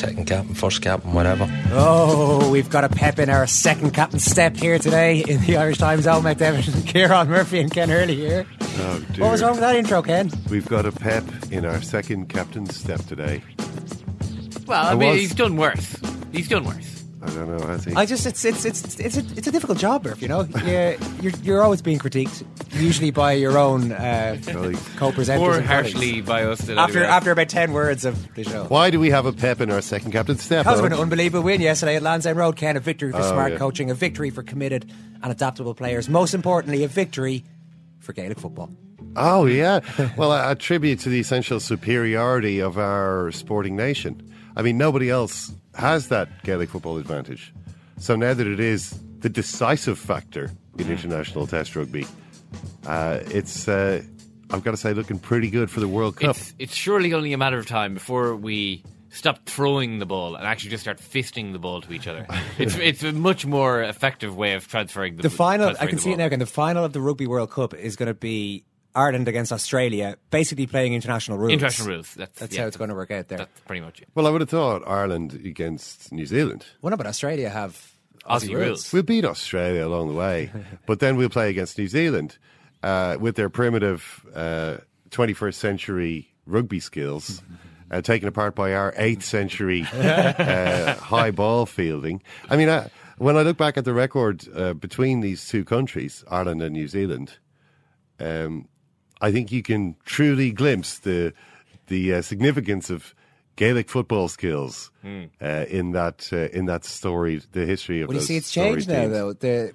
Second captain, first captain, whatever. Oh, we've got a pep in our second captain step here today in the Irish Times. Al McDevitt, Ciarán Murphy, and Ken Early here. Oh, dear. What was wrong with that intro, Ken? We've got a pep in our second captain's step today. Well, I, I mean, was- he's done worse. He's done worse. I don't know, I think I just it's it's it's it's a, it's a difficult job, Murph. You know, yeah, you're you're always being critiqued, usually by your own uh, co-presenters. More and colleagues. harshly by us than after anyone else. after about ten words of the show. Why do we have a pep in our second captain's step? Because of an unbelievable win yesterday at Lansdowne Road, Ken. A victory for Oh, smart yeah. coaching, a victory for committed and adaptable players. Most importantly, a victory for Gaelic football. Oh, yeah. well, a, a tribute to the essential superiority of our sporting nation. I mean, nobody else has that Gaelic football advantage. So now that it is the decisive factor in international test rugby, uh, it's, uh, I've got to say, looking pretty good for the World Cup. It's, it's surely only a matter of time before we stop throwing the ball and actually just start fisting the ball to each other. It's it's a much more effective way of transferring the, The final, I can the see it ball. now. Again, the final of the Rugby World Cup is going to be Ireland against Australia, basically playing international rules. International rules. That's, That's yeah, how it's going to work out there. That's pretty much it. well, I would have thought Ireland against New Zealand. Well, no, but Australia have Aussie, Aussie rules. rules. We'll beat Australia along the way, but then we'll play against New Zealand uh, with their primitive uh, 21st century rugby skills, uh, taken apart by our 8th century uh, high ball fielding. I mean, I, when I look back at the record uh, between these two countries, Ireland and New Zealand, um, I think you can truly glimpse the the uh, significance of Gaelic football skills uh, in that uh, in that story, the history of. Well, you see, it's storied changed now, teams. though. The,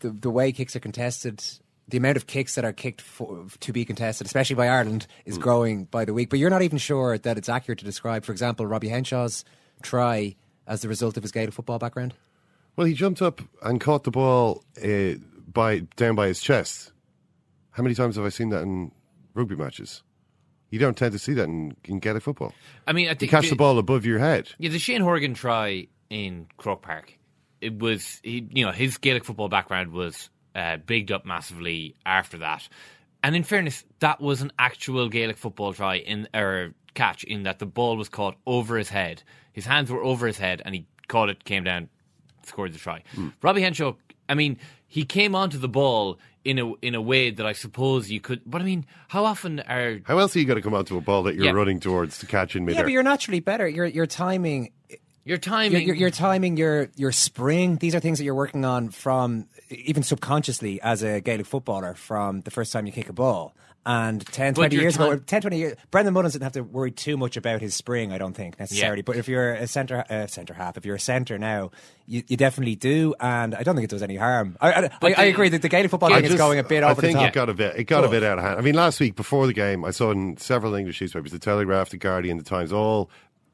the the way kicks are contested, the amount of kicks that are kicked for, to be contested, especially by Ireland, is Hmm. growing by the week. But you're not even sure that it's accurate to describe, for example, Robbie Henshaw's try as the result of his Gaelic football background. Well, he jumped up and caught the ball uh, by down by his chest. How many times have I seen that in rugby matches? You don't tend to see that in, in Gaelic football. I mean, I You catch the ball above your head. Yeah, the Shane Horgan try in Croke Park. It was, he, you know, his Gaelic football background was uh, bigged up massively after that. And in fairness, that was an actual Gaelic football try in or catch in that the ball was caught over his head. His hands were over his head, and he caught it, came down, scored the try. Robbie Henshaw, I mean, he came onto the ball in a in a way that I suppose you could. But I mean, how often are How else are you going to come onto a ball that you're Yeah. running towards to catch in Yeah, midair? but you're naturally better. Your your timing, your your, timing? your, your timing, your your spring. These are things that you're working on from even subconsciously as a Gaelic footballer from the first time you kick a ball. And 10, 20 your years ago, time- 10, 20 years, Brendan Mullins didn't have to worry too much about his spring, I don't think, necessarily. Yeah. But if you're a centre uh, centre half, if you're a centre now, you, you definitely do. And I don't think it does any harm. I, I, I, But I agree that the Gaelic football I thing is going a bit I over think the top. it got a bit. It got a bit out of hand. I mean, last week before the game, I saw in several English newspapers, the Telegraph, the Guardian, the Times, all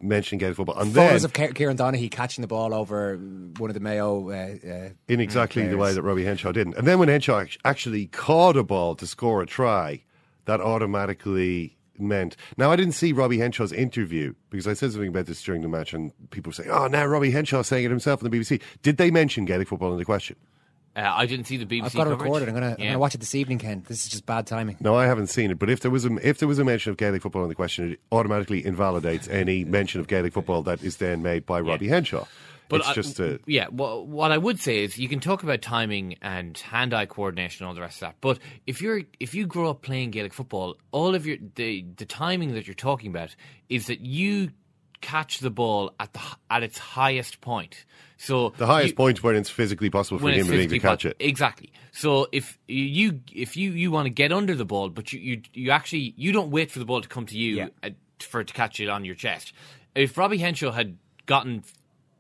mentioning Gaelic football, and then Photos of Kieran Donaghy catching the ball over one of the Mayo. Uh, uh, in exactly the way that Robbie Henshaw didn't. And then when Henshaw actually caught a ball to score a try, that automatically meant. Now, I didn't see Robbie Henshaw's interview because I said something about this during the match, and people were saying, "Oh, now Robbie Henshaw saying it himself on the BBC." Did they mention Gaelic football in the question? Uh, I didn't see the BBC. I've got it coverage. recorded. I'm gonna, I'm Yeah. gonna watch it this evening, Ken. This is just bad timing. No, I haven't seen it. But if there was a if there was a mention of Gaelic football in the question, it automatically invalidates any mention of Gaelic football that is then made by Robbie Henshaw. it's I- just a yeah. What, what I would say is you can talk about timing and hand-eye coordination and all the rest of that. But if you're if you grow up playing Gaelic football, all of your the the timing that you're talking about is that you catch the ball at the at its highest point. So the highest you- point when it's physically possible for a when it's human being to catch po- it. Exactly. So if you if you you want to get under the ball, but you you you actually you don't wait for the ball to come to you Yeah. uh, for it to catch it on your chest. If Robbie Henshaw had gotten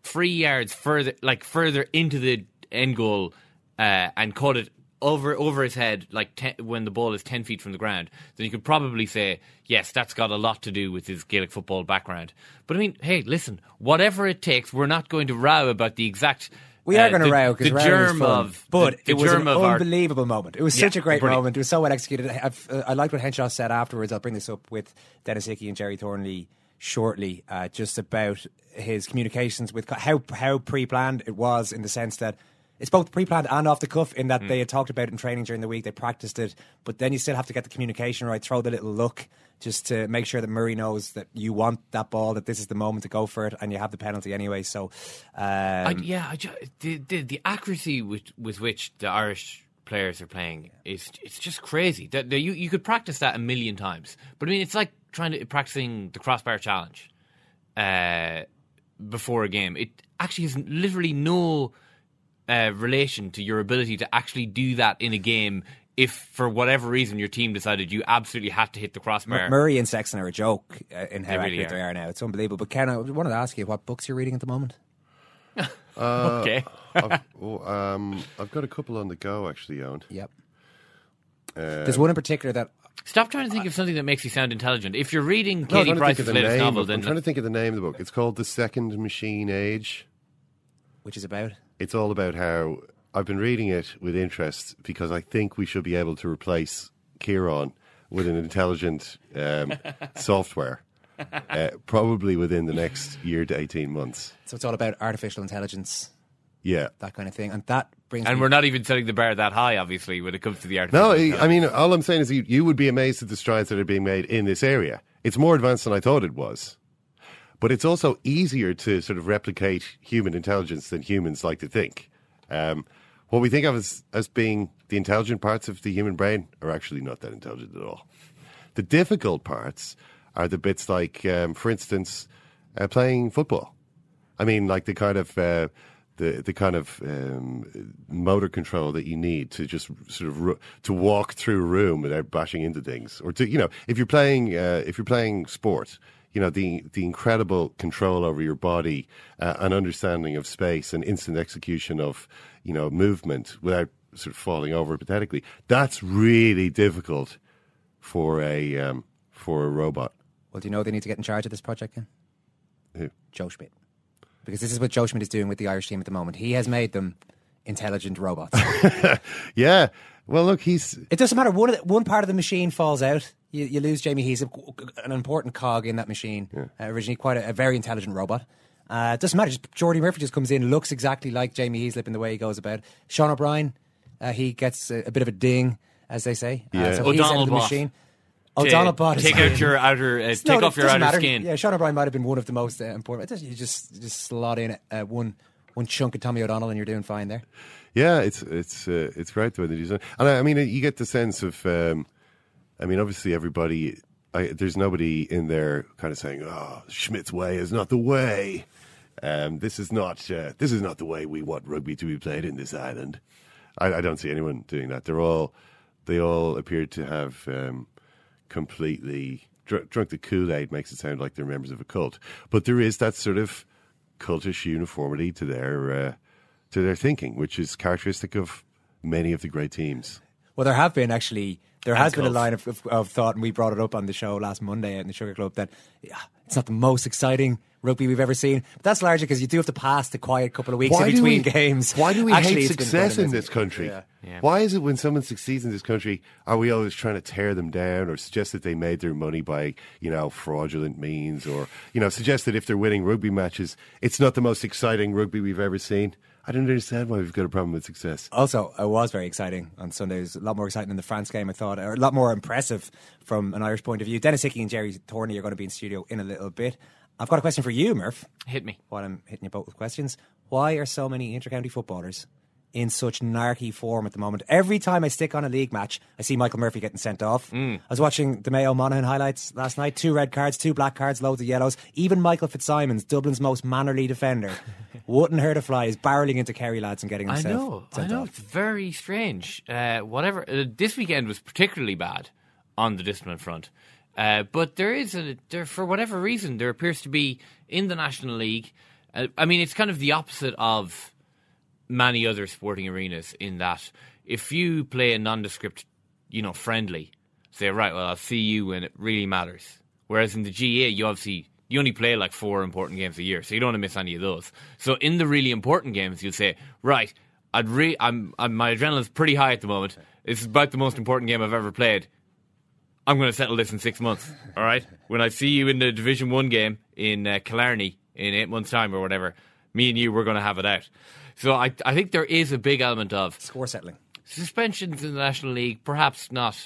three yards further, like further into the end goal, uh, and caught it over over his head, like ten, when the ball is ten feet from the ground, then you could probably say, yes, that's got a lot to do with his Gaelic football background. But I mean, hey, listen, whatever it takes, we're not going to row about the exact. We are uh, going to row because the germ of, but the, the it was germ an of our unbelievable moment. It was Yeah, such a great brilliant. moment. It was so well executed. I've, uh, I liked what Henshaw said afterwards. I'll bring this up with Denis Hickie and Gerry Thornley shortly, uh, just about his communications with how how pre-planned it was in the sense that. It's both pre-planned and off the cuff in that they had talked about it in training during the week. They practiced it, but then you still have to get the communication right. Throw the little look just to make sure that Murray knows that you want that ball, that this is the moment to go for it, and you have the penalty anyway. So, um, I, yeah, I ju- the, the the accuracy with with which the Irish players are playing is it's just crazy. That that you you could practice that a million times, but I mean it's like trying to practicing the crossbar challenge uh, before a game. It actually has literally no uh, relation to your ability to actually do that in a game. If for whatever reason your team decided you absolutely had to hit the crossbar, Murray and Sexton are a joke uh, in how They really accurate they are. are now. It's unbelievable. But Ken, I wanted to ask you what books you're reading at the moment. okay. I've, oh, um, I've got a couple on the go actually, Eoin. Yep. Uh, There's one in particular that Stop trying to think of something that makes you sound intelligent. If you're reading No, I'm Katie trying Price's latest name novel, then I'm trying to think of the name of the book. It's called The Second Machine Age. which is about It's all about how I've been reading it with interest because I think we should be able to replace Ciarán with an intelligent um, software, uh, probably within the next year to 18 months. so it's all about artificial intelligence, Yeah. that kind of thing, and that brings And we're not even setting the bar that high, obviously, when it comes to the artificial No, I intelligence. I mean, all I'm saying is you, you would be amazed at the strides that are being made in this area. It's more advanced than I thought it was. But it's also easier to sort of replicate human intelligence than humans like to think. Um, what we think of as, as being the intelligent parts of the human brain are actually not that intelligent at all. The difficult parts are the bits like, um, for instance, uh, playing football. I mean, like the kind of uh, the the kind of um, motor control that you need to just sort of ru- to walk through a room without bashing into things, or to you know, if you're playing uh, if you're playing sport, you know the the incredible control over your body, uh, and understanding of space, and instant execution of you know movement without sort of falling over pathetically. That's really difficult for a um, for a robot. Well, do you know they need to get in charge of this project? Who? Joe Schmidt. Because this is what Joe Schmidt is doing with the Irish team at the moment. He has made them intelligent robots. Yeah. Well, look, he's it doesn't matter. One of the, one part of the machine falls out. You, you lose Jamie. He's a, an important cog in that machine. Uh, originally, quite a, a very intelligent robot. Uh, it doesn't matter. Just Jordi Murphy just comes in, looks exactly like Jamie Heaslip in the way he goes about. it. Sean O'Brien, uh, he gets a, a bit of a ding, as they say. Uh, Yeah. so he's out O'Donnell of the bot. machine. To O'Donnell bot. is- Take out your outer, uh, take No, off your outer matter. skin. Yeah, Sean O'Brien might have been one of the most uh, important. It does- You just just slot in uh, one one chunk of Tommy O'Donnell, and you're doing fine there. Yeah, it's it's uh, it's great the way they do it. And I, I mean, you get the sense of, um, I mean, obviously everybody, I, there's nobody in there kind of saying, "Oh, Schmidt's way is not the way." Um, this is not uh, this is not the way we want rugby to be played in this island. I, I don't see anyone doing that. They're all they all appear to have um, completely dr- drunk the Kool Aid. Makes it sound like they're members of a cult, but there is that sort of cultish uniformity to their uh, to their thinking, which is characteristic of many of the great teams. Well, there have been actually. There has been a line of, of, of thought, and we brought it up on the show last Monday in the Sugar Club that yeah, it's not the most exciting rugby we've ever seen. But that's largely because you do have to pass the quiet couple of weeks in between we, games. Why do we Actually, hate success in this country? Yeah. Yeah. Why is it when someone succeeds in this country, are we always trying to tear them down or suggest that they made their money by, you know, fraudulent means or, you know, suggest that if they're winning rugby matches, it's not the most exciting rugby we've ever seen? I don't understand why we've got a problem with success. Also, it was very exciting on Sunday. It was a lot more exciting than the France game, I thought, or a lot more impressive from an Irish point of view. Denis Hickie and Gerry Thornley are going to be in studio in a little bit. I've got a question for you, Murph. Hit me. While I'm hitting you both with questions, why are so many intercounty footballers in such narky form at the moment? Every time I stick on a league match, I see Michael Murphy getting sent off. Mm. I was watching the Mayo Monaghan highlights last night. Two red cards, two black cards, loads of yellows. Even Michael Fitzsimons, Dublin's most mannerly defender, wouldn't hurt a fly, is barreling into Kerry lads and getting himself. I know, I know. off. It's very strange. Uh, whatever. Uh, this weekend was particularly bad on the discipline front. Uh, but there is a there for whatever reason there appears to be in the National League. Uh, I mean, it's kind of the opposite of many other sporting arenas in that if you play a nondescript, you know, friendly, say right, well, I'll see you when it really matters. Whereas in the GAA, you obviously you only play like four important games a year, so you don't want to miss any of those. So in the really important games, you'll say, right, I'd re- I'm, I'm my adrenaline's pretty high at the moment. This is about the most important game I've ever played. I'm going to settle this in six months. All right. When I see you in the Division One game in uh, Killarney in eight months' time or whatever, me and you we're going to have it out. So I I think there is a big element of Score settling. suspensions in the National League, perhaps not,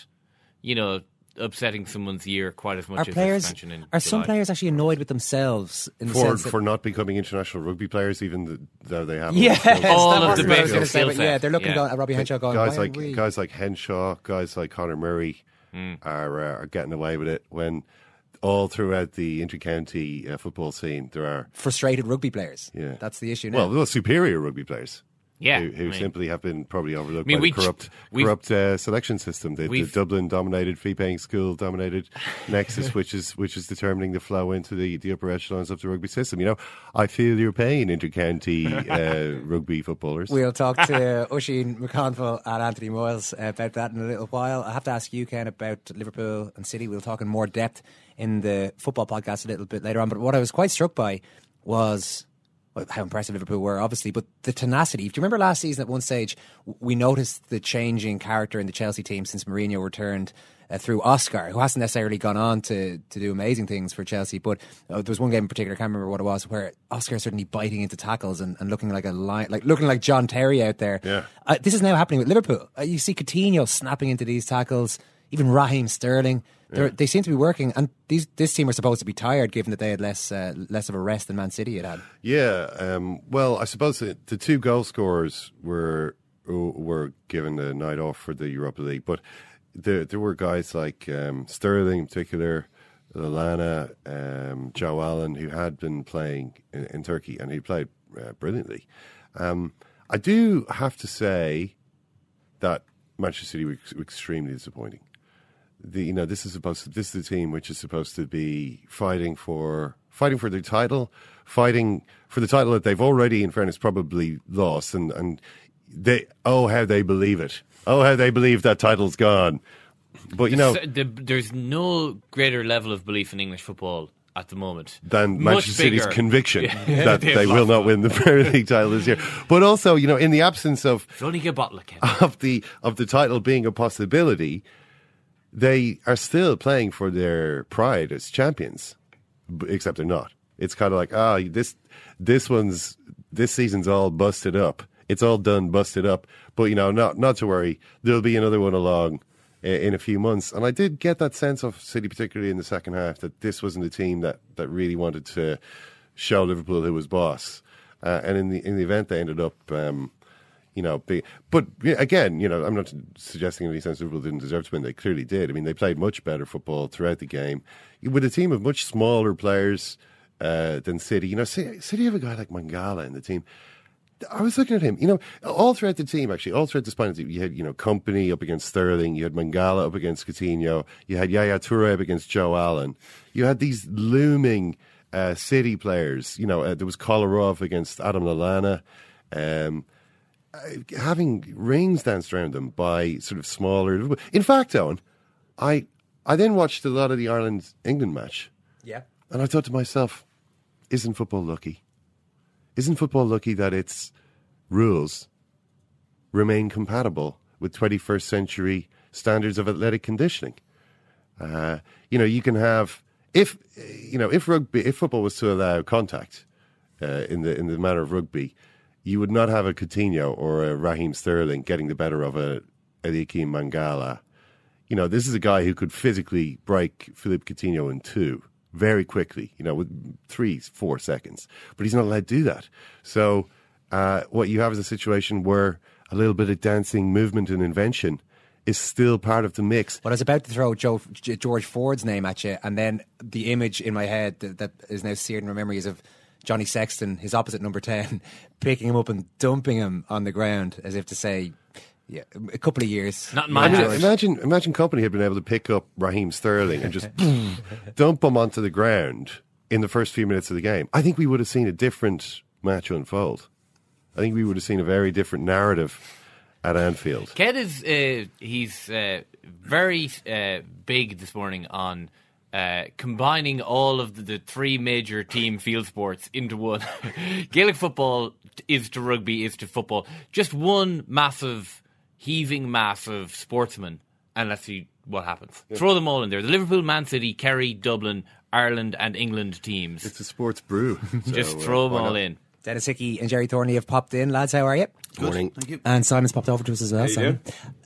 you know, upsetting someone's year quite as much Are as players a suspension in are some July. players actually annoyed with themselves in the For, sense that for not becoming international rugby players, even though they have Yes, All that of the what I was basic skill set. Yeah, they're looking Yeah. at Robbie Henshaw going. guys like we? guys like Henshaw, guys like Conor Murray Hmm. are uh, are getting away with it when all throughout the intercounty uh, football scene there are frustrated rugby players. Yeah. that's the issue now. well, well superior rugby players. Yeah, who, who I mean- simply have been probably overlooked I mean, by the corrupt, corrupt uh, selection system. The, the Dublin-dominated, fee-paying school-dominated nexus, which is which is determining the flow into the, the upper echelons of the rugby system. You know, I feel your pain, intercounty uh, rugby footballers. We'll talk to Oisin McConville and Anthony Moyles about that in a little while. I have to ask you, Ken, about Liverpool and City. We'll talk in more depth in the football podcast a little bit later on. But what I was quite struck by was how impressive Liverpool were, obviously, but the tenacity. Do you remember last season at one stage we noticed the changing character in the Chelsea team since Mourinho returned uh, through Oscar, who hasn't necessarily gone on to, to do amazing things for Chelsea, but uh, there was one game in particular, I can't remember what it was, where Oscar certainly biting into tackles and, and looking like a lion, like looking like John Terry out there. Yeah. Uh, this is now happening with Liverpool. Uh, you see Coutinho snapping into these tackles, even Raheem Sterling. They're They seem to be working, and these this team are supposed to be tired, given that they had less uh, less of a rest than Man City had had. Yeah, um, well, I suppose the, the two goal scorers were were given the night off for the Europa League, but there there were guys like um, Sterling in particular, Lallana, um, Joe Allen, who had been playing in, in Turkey and he played uh, brilliantly. Um, I do have to say that Manchester City were ex- extremely disappointing. The, you know, this is supposed to, this is the team which is supposed to be fighting for fighting for their title, fighting for the title that they've already, in fairness, probably lost, and and they oh how they believe it, oh how they believe that title's gone. But you know, the, there's no greater level of belief in English football at the moment than Manchester City's conviction Yeah. that They've will not win the Premier League title this year. But also, you know, in the absence of of the of the title being a possibility, they are still playing for their pride as champions, except they're not. It's kind of like ah, this this one's this season's all busted up. It's all done, busted up. But you know, not not to worry. There'll be another one along in a few months. And I did get that sense of City, particularly in the second half, that this wasn't a team that that really wanted to show Liverpool who was boss. Uh, and in the in the event, they ended up. Um, you know, be, but again, you know, I'm not suggesting in any sense Liverpool didn't deserve to win. They clearly did. I mean, they played much better football throughout the game with a team of much smaller players uh, than City. You know, City, have a guy like Mangala in the team. I was looking at him, you know, all throughout the team, actually, all throughout the spine the team, you had, you know, Kompany up against Sterling, you had Mangala up against Coutinho, you had Yaya Toure up against Joe Allen. You had these looming uh, City players, you know, uh, there was Kolarov against Adam Lallana. Um, having rings danced around them by sort of smaller. In fact, Eoin, I I then watched a lot of the Ireland England match, Yeah. and I thought to myself, isn't football lucky? Isn't football lucky that its rules remain compatible with 21st century standards of athletic conditioning? Uh, you know, you can have if you know if rugby, if football was to allow contact uh, in the in the manner of rugby, you would not have a Coutinho or a Raheem Sterling getting the better of a Eliaquim Mangala. You know, this is a guy who could physically break Philippe Coutinho in two very quickly. You know, with three, four seconds, but he's not allowed to do that. So, uh, what you have is a situation where a little bit of dancing, movement, and invention is still part of the mix. But I was about to throw Joe, George Ford's name at you, and then the image in my head that, that is now seared in my memory is of Johnny Sexton, his opposite number 10, picking him up and dumping him on the ground as if to say, yeah, a couple of years. Not I my mean, imagine, imagine Kompany had been able to pick up Raheem Sterling and just dump him onto the ground in the first few minutes of the game. I think we would have seen a different match unfold. I think we would have seen a very different narrative at Anfield. Ken is uh, he's uh, very uh, big this morning on uh, combining all of the, the three major team field sports into one. Gaelic football is to rugby, is to football. Just one massive, heaving mass of sportsmen, and let's see what happens. Throw them all in there. The Liverpool, Man City, Kerry, Dublin, Ireland, and England teams. It's a sports brew. Just So, uh, throw them all not? in. Denis Hickie and Gerry Thornley have popped in. Lads, how are you? Morning. Thank you. And Simon's popped over to us as well. you Simon.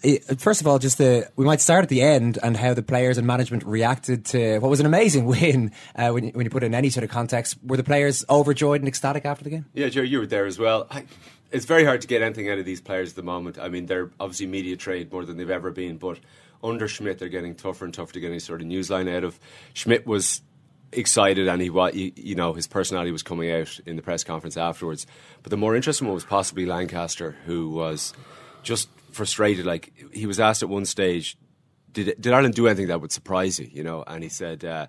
Uh, First of all, just the, we might start at the end and how the players and management reacted to what was an amazing win uh, when, you, when you put it in any sort of context. Were the players overjoyed and ecstatic after the game? Yeah, Joe, you were there as well. I, it's very hard to get anything out of these players at the moment. I mean, they're obviously media trade more than they've ever been, but under Schmidt, they're getting tougher and tougher to get any sort of news line out of. Schmidt was excited and he, wa- he you know his personality was coming out in the press conference afterwards. But the more interesting one was possibly Lancaster who was just frustrated like he was asked at one stage did did Ireland do anything that would surprise you? You know and he said uh,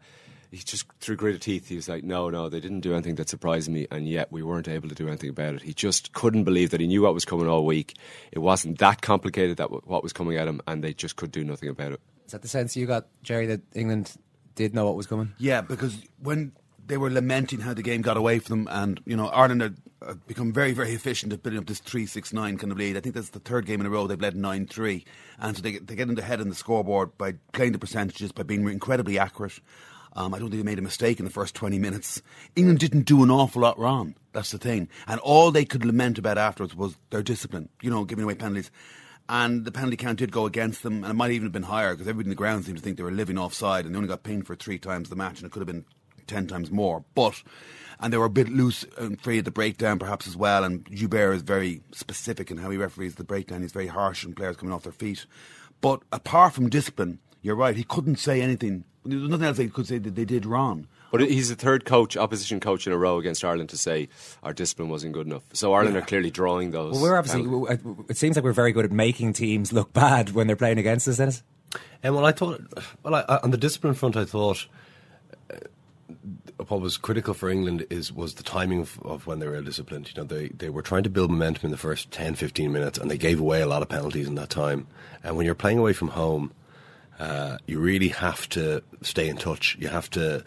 he just through gritted teeth he was like no no they didn't do anything that surprised me and yet we weren't able to do anything about it. He just couldn't believe that he knew what was coming all week. It wasn't that complicated that w- what was coming at him and they just could do nothing about it. Is that the sense you got, Gerry, that England did know what was coming? Yeah, because when they were lamenting how the game got away from them, and you know Ireland had become very, very efficient at building up this three-six-nine kind of lead. I think that's the third game in a row they've led nine-three, and so they get, they get into head on the scoreboard by playing the percentages, by being incredibly accurate. Um, I don't think they made a mistake in the first 20 minutes. England didn't do an awful lot wrong. That's the thing. And all they could lament about afterwards was their discipline, you know, giving away penalties. And the penalty count did go against them, and it might even have been higher because everybody in the ground seemed to think they were living offside, and they only got pinged for three times the match, and it could have been ten times more. But and they were a bit loose and free at the breakdown, perhaps as well. And Joubert is very specific in how he referees the breakdown. He's very harsh on players coming off their feet. But apart from discipline, you're right. He couldn't say anything. There was nothing else he could say that they did wrong. But he's the third coach, opposition coach in a row against Ireland to say our discipline wasn't good enough. So Ireland Yeah. are clearly drawing those. Well, we're obviously, penalties. it seems like we're very good at making teams look bad when they're playing against us, Denis. And well, I thought, well, I, on the discipline front, I thought uh, what was critical for England is was the timing of, of when they were disciplined. You know, they they were trying to build momentum in the first 10, 15 minutes, and they gave away a lot of penalties in that time. And when you're playing away from home, uh, you really have to stay in touch. You have to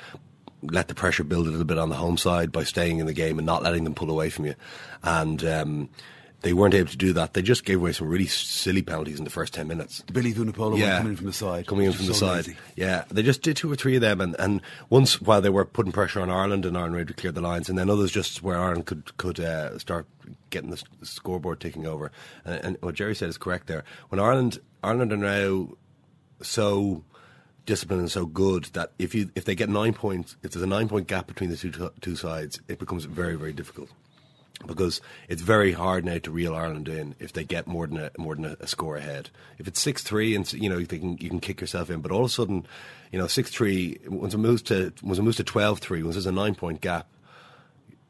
let the pressure build a little bit on the home side by staying in the game and not letting them pull away from you. And um, they weren't able to do that. They just gave away some really silly penalties in the first 10 minutes. The Billy Vunipola one coming in from the side. Coming in from the so side. lazy. Yeah, they just did two or three of them. And, and once, while they were putting pressure on Ireland, and Ireland were able to clear the lines, and then others just where Ireland could, could uh, start getting the, the scoreboard ticking over. And, and what Gerry said is correct there. When Ireland, Ireland are now so disciplined is so good that if you if they get nine points, if there's a nine point gap between the two two sides, it becomes very very difficult because it's very hard now to reel Ireland in if they get more than a more than a, score ahead. If it's six three and you know they can you can kick yourself in, but all of a sudden, you know six three once it moves to once it moves to twelve three, once there's a nine point gap.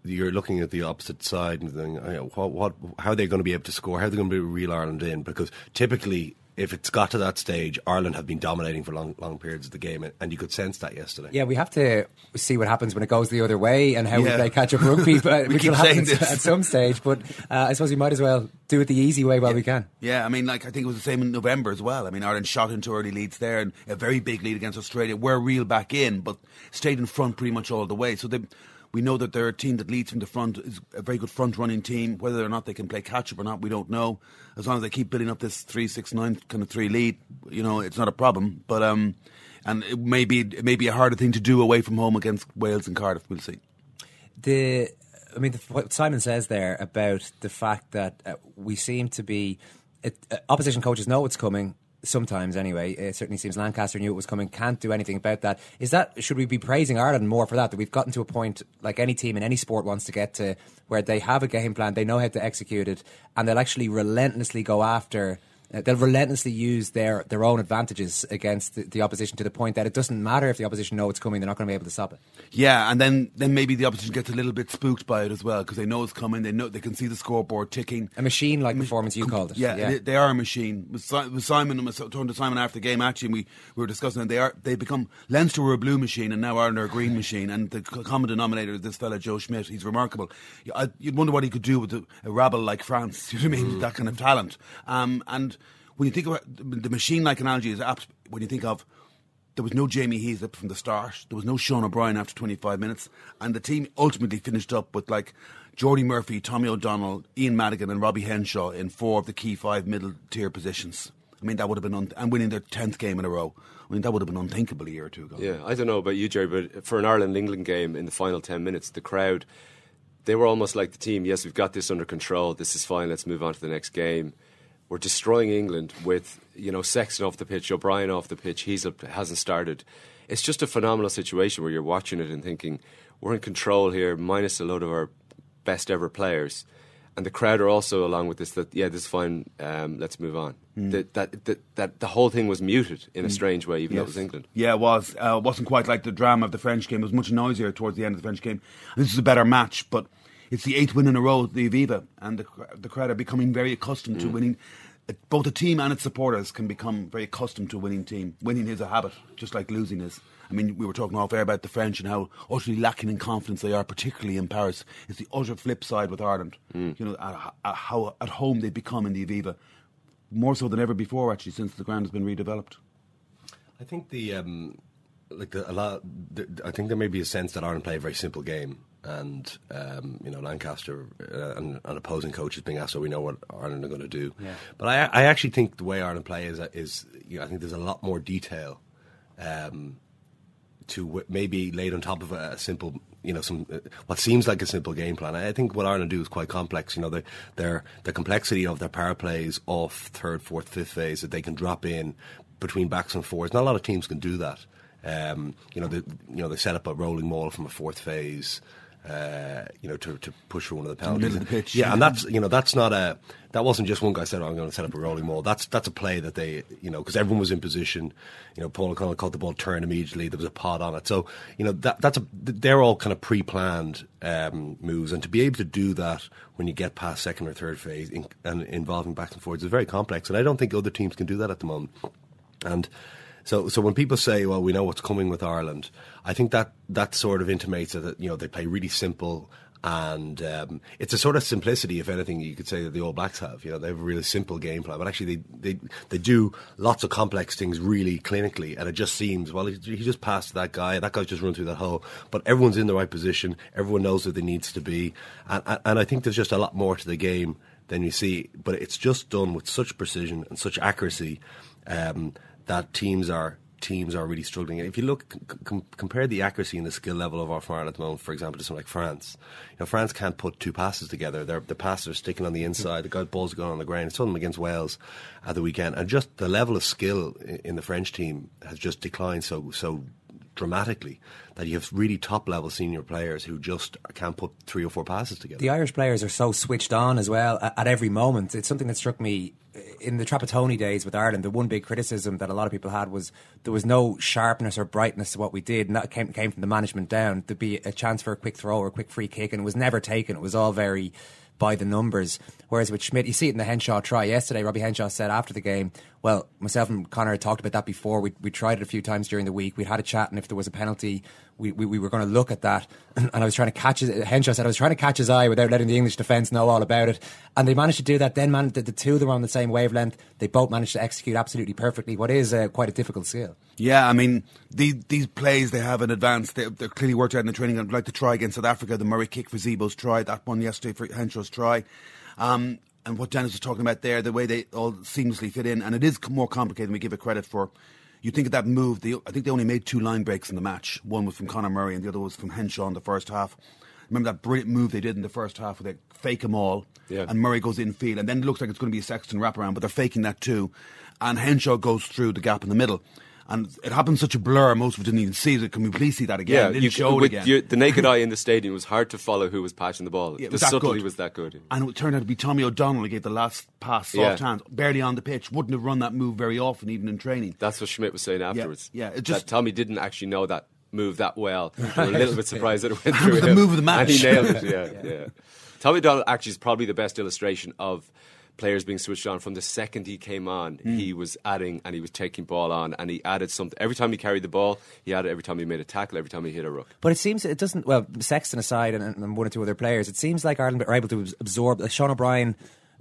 You're looking at the opposite side and thinking, oh, what, what, how are they going to be able to score? How are they going to be reel Ireland in? Because typically, if it's got to that stage, Ireland have been dominating for long, long periods of the game, and- and you could sense that yesterday. Yeah, we have to see what happens when it goes the other way and how we Yeah. play catch up rugby, but We which keep will happen saying at, this. at some stage. But uh, I suppose we might as well do it the easy way while we can. Yeah, I mean, like I think it was the same in November as well. I mean, Ireland shot into early leads there, and a very big lead against Australia. We're reeled back in, but stayed in front pretty much all the way. So they, We know that they're a team that leads from the front, is a very good front running team. Whether or not they can play catch up or not, we don't know. As long as they keep building up this three six nine kind of three lead, you know, it's not a problem. But um, and it may be it may be a harder thing to do away from home against Wales and Cardiff. We'll see. The I mean, the, what Simon says there about the fact that uh, we seem to be it, uh, opposition coaches know it's coming sometimes anyway. It certainly seems Lancaster knew it was coming, can't do anything about that. Is that should we be praising Ireland more for that? That we've gotten to a point like any team in any sport wants to get to where they have a game plan, they know how to execute it, and they'll actually relentlessly go after they'll relentlessly use their, their own advantages against the, the, opposition to the point that it doesn't matter if the opposition know it's coming; they're not going to be able to stop it. Yeah, and then, then maybe the opposition gets a little bit spooked by it as well because they know it's coming. They know they can see the scoreboard ticking. A machine-like performance, you called it. Yeah, yeah. They, they, are a machine. With, with Simon, I was talking to Simon after the game actually, and we, we were discussing it. They are they become Leinster were a blue machine, and now Ireland are a green machine. And the common denominator is this fella Joe Schmidt. He's remarkable. you'd wonder what he could do with a, a rabble like France. You know what I mean? Mm. That kind of talent. Um, and when you think about the machine-like analogy is apt when you think of there was no Jamie Heaslip from the start. There was no Sean O'Brien after 25 minutes, and the team ultimately finished up with like Jordi Murphy, Tommy O'Donnell, Ian Madigan, and Robbie Henshaw in four of the key five middle-tier positions. I mean, that would have been un- and winning their tenth game in a row. I mean, that would have been unthinkable a year or two ago. Yeah, I don't know about you, Gerry, but for an Ireland England game in the final ten minutes, the crowd they were almost like the team. Yes, we've got this under control. This is fine. Let's move on to the next game we're destroying England with you know Sexton off the pitch, O'Brien off the pitch, He's hasn't started. It's just a phenomenal situation where you're watching it and thinking we're in control here, minus a load of our best ever players, and the crowd are also along with this. That yeah, this is fine. Um, let's move on. Mm. That, that, that that the whole thing was muted in a hmm. strange way, even yes. though it was England. Yeah, it was. Uh, it wasn't quite like the drama of the French game. It was much noisier towards the end of the French game. This is a better match, but it's the eighth win in a row, the Aviva, and the, the crowd are becoming very accustomed mm. to winning. Both the team and its supporters can become very accustomed to a winning team. Winning is a habit, just like losing is. I mean, we were talking off air about the French and how utterly lacking in confidence they are, particularly in Paris. It's the utter flip side with Ireland. Mm. You know, at, at how at home they become in the Aviva, more so than ever before, actually, since the ground has been redeveloped. I think the um, like the, a lot. The, I think there may be a sense that Ireland play a very simple game and um, you know Lancaster uh, and, and, opposing coaches being asked, so we know what Ireland are going to do. Yeah. But I, I actually think the way Ireland play is is you know, I think there's a lot more detail um, to w- maybe laid on top of a, a simple. You know, some uh, what seems like a simple game plan. I think what Ireland do is quite complex. You know, the, their the complexity of their power plays off third, fourth, fifth phase that they can drop in between backs and fours. Not a lot of teams can do that. Um, you know, the, you know they set up a rolling maul from a fourth phase uh, you know, to, to push for one of the penalties. The the pitch, yeah, yeah, and that's you know that's not a that wasn't just one guy said oh, I'm going to set up a rolling maul." That's that's a play that they you know because everyone was in position. You know, Paul O'Connell caught the ball, turned immediately. There was a pod on it, so you know that that's a they're all kind of pre-planned um, moves, and to be able to do that when you get past second or third phase in, and involving backs and forwards is very complex, and I don't think other teams can do that at the moment. And so, so when people say, "Well, we know what's coming with Ireland," I think that that sort of intimates that you know they play really simple, and um, it's a sort of simplicity, if anything, you could say that the All Blacks have. You know, they have a really simple game plan, but actually they they, they do lots of complex things really clinically, and it just seems well, he, he just passed that guy, that guy's just run through that hole, but everyone's in the right position, everyone knows where they needs to be, and, and I think there's just a lot more to the game than you see, but it's just done with such precision and such accuracy. Um, that teams are teams are really struggling. If you look, com- compare the accuracy and the skill level of our Ireland at the moment, for example, to something like France. You know, France can't put two passes together. They're, the passes are sticking on the inside. The balls are going on the ground. It's them against Wales at the weekend, and just the level of skill in the French team has just declined so so dramatically that you have really top level senior players who just can't put three or four passes together. The Irish players are so switched on as well at every moment. It's something that struck me in the Trapattoni days with Ireland, the one big criticism that a lot of people had was there was no sharpness or brightness to what we did, and that came came from the management down. There'd be a chance for a quick throw or a quick free kick, and it was never taken. It was all very by the numbers. Whereas with Schmidt, you see it in the Henshaw try yesterday. Robbie Henshaw said after the game, Well, myself and Conor had talked about that before. We we tried it a few times during the week. We'd had a chat, and if there was a penalty, we, we, we were going to look at that. And, I was trying to catch his, Henshaw said I was trying to catch his eye without letting the English defence know all about it. And they managed to do that. Then, man, the, the two of them were on the same wavelength. They both managed to execute absolutely perfectly, what is uh, quite a difficult skill. Yeah, I mean, these, these plays they have in advance, they, they're clearly worked out in the training. I'd like to try against South Africa, the Murray kick for Zebo's try, that one yesterday for Henshaw's try. Um, and what Denis was talking about there, the way they all seamlessly fit in, and it is more complicated than we give it credit for. You think of that move, they, I think they only made two line breaks in the match. One was from Conor Murray and the other was from Henshaw in the first half. Remember that brilliant move they did in the first half where they fake them all Yeah. and Murray goes in field and then it looks like it's going to be a Sexton wraparound, but they're faking that too. And Henshaw goes through the gap in the middle. And it happened such a blur, most of us didn't even see it. Can we please see that again? Yeah, you, show it with again. the naked eye in the stadium was hard to follow who was passing the ball. Yeah, the was that subtlety good. was that good. And it turned out to be Tommy O'Donnell who gave the last pass, soft Yeah. hands, barely on the pitch. Wouldn't have run that move very often, even in training. That's what Schmidt was saying afterwards. yeah, it just- that Tommy didn't actually know that move that well. They were a little bit surprised that it went through was the him. move of the match. And he nailed it, yeah, yeah. Tommy O'Donnell actually is probably the best illustration of players being switched on from the second he came on. Hmm. He was adding and he was taking ball on and he added something. Every time he carried the ball, he added every time he made a tackle, every time he hit a ruck. But it seems it doesn't. Well, Sexton aside, and, and one or two other players, it seems like Ireland are able to absorb. Like Sean O'Brien,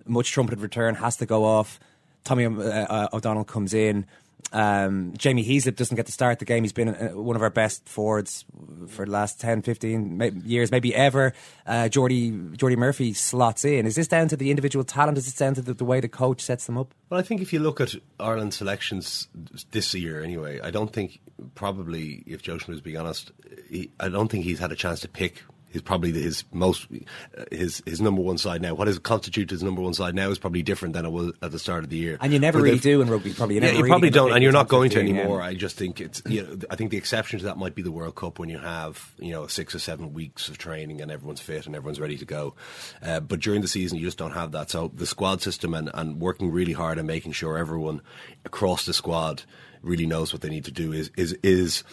much trumpeted return, has to go off. Tommy uh, uh, O'Donnell comes in. Um, Jamie Heaslip doesn't get to start the game. He's been uh, one of our best forwards for the last 10, 15 may- years, maybe ever. Uh, Jordi, Jordi Murphy slots in. Is this down to the individual talent? Is this down to the, the way the coach sets them up? Well, I think if you look at Ireland selections this year, anyway, I don't think probably if Joe Schmidt is being honest, he, I don't think he's had a chance to pick. His probably his most uh, his his number one side now. What is constitute his number one side now is probably different than it was at the start of the year. And you never really do in rugby. Probably you yeah, you really probably don't, and you're not going to 15, yeah. anymore. I just think it's you know I think the exception to that might be the World Cup when you have you know six or seven weeks of training and everyone's fit and everyone's ready to go. Uh, but during the season, you just don't have that. So the squad system and, and working really hard and making sure everyone across the squad really knows what they need to do is is is.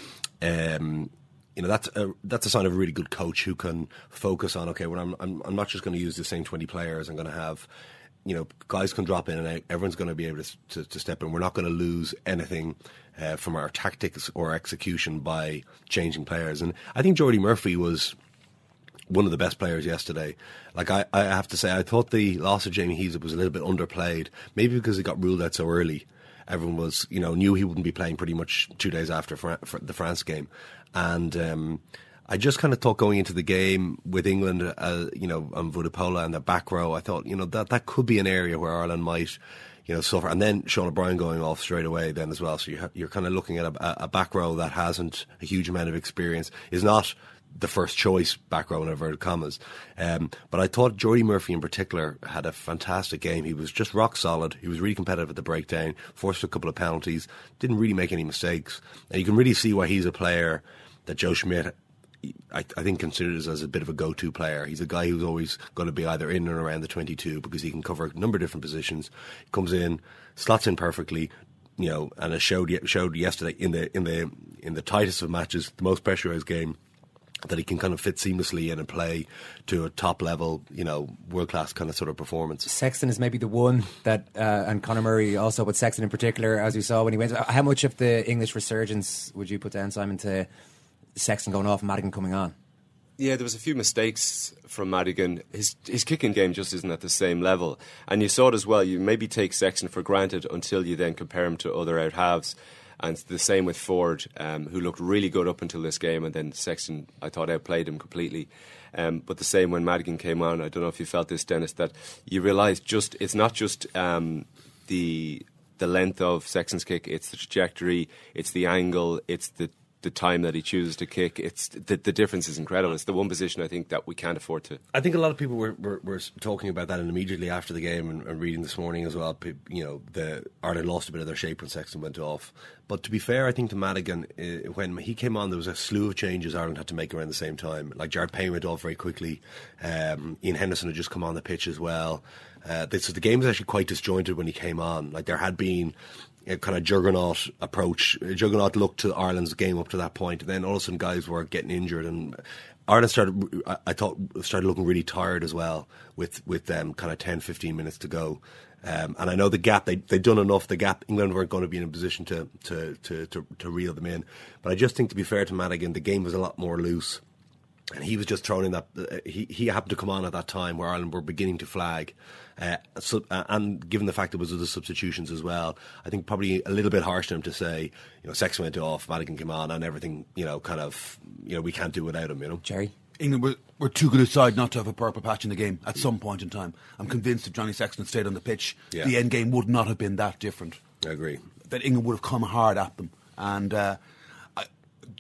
Um, you know that's a that's a sign of a really good coach who can focus on okay, well I'm I'm, I'm not just going to use the same twenty players. I'm going to have you know guys can drop in and out. Everyone's going to be able to to, to step in. We're not going to lose anything uh, from our tactics or execution by changing players. And I think Jordi Murphy was one of the best players yesterday. Like I, I have to say, I thought the loss of Jamie Heaslip was a little bit underplayed. Maybe because he got ruled out so early. Everyone was, you know, knew he wouldn't be playing pretty much two days after Fran- the France game, and um, I just kind of thought going into the game with England, uh, you know, and Vunipola and the back row, I thought, you know, that that could be an area where Ireland might. You know, suffer, and then Sean O'Brien going off straight away, then as well. So you you're kind of looking at a, a back row that hasn't a huge amount of experience, is not the first choice back row in inverted commas. Um, but I thought Jordi Murphy in particular had a fantastic game. He was just rock solid. He was really competitive at the breakdown, forced a couple of penalties, didn't really make any mistakes. And you can really see why he's a player that Joe Schmidt I, I think considers as a bit of a go-to player. He's a guy who's always going to be either in and around the 22 because he can cover a number of different positions. Comes in, slots in perfectly, you know, and it showed showed yesterday in the in the in the tightest of matches, the most pressurized game. That he can kind of fit seamlessly in and play to a top level, you know, world class kind of sort of performance. Sexton is maybe the one that, uh, and Conor Murray also, but Sexton in particular, as we saw when he went. How much of the English resurgence would you put down, Simon, to Sexton going off Madigan coming on? Yeah, there was a few mistakes from Madigan. His his kicking game just isn't at the same level, and you saw it as well. You maybe take Sexton for granted until you then compare him to other out halves, and the same with Ford, um, who looked really good up until this game, and then Sexton I thought outplayed him completely. Um, but the same when Madigan came on. I don't know if you felt this, Denis, that you realise just it's not just um, the the length of Sexton's kick; it's the trajectory, it's the angle, it's the the time that he chooses to kick. It's the, the difference is incredible. It's the one position I think that we can't afford to. I think a lot of people were, were, were talking about that, and immediately after the game, and, and reading this morning as well. You know, the Ireland lost a bit of their shape when Sexton went off. But to be fair, I think to Madigan, uh, when he came on, there was a slew of changes Ireland had to make around the same time. Like Jared Payne went off very quickly. Um, Ian Henderson had just come on the pitch as well. Uh, the game was actually quite disjointed when he came on. Like there had been a kind of juggernaut approach, a juggernaut look to Ireland's game up to that point. And then all of a sudden, guys were getting injured, and Ireland started. I, thought started looking really tired as well with with them kind of 10, 15 minutes to go. Um, and I know the gap they they'd done enough. The gap England weren't going to be in a position to to, to to to reel them in. But I just think to be fair to Madigan, the game was a lot more loose and he was just thrown in that. Uh, he he happened to come on at that time where Ireland were beginning to flag, uh, so, uh, and given the fact it was the substitutions as well, I think probably a little bit harsh to him to say, you know, Sex went off, Madigan came on, and everything, you know, kind of, you know, we can't do without him, you know. Gerry. England were, were too good a side not to have a purple patch in the game at some point in time. I'm convinced if Johnny Sexton stayed on the pitch, Yeah. the end game would not have been that different. I agree. That England would have come hard at them. And uh, I,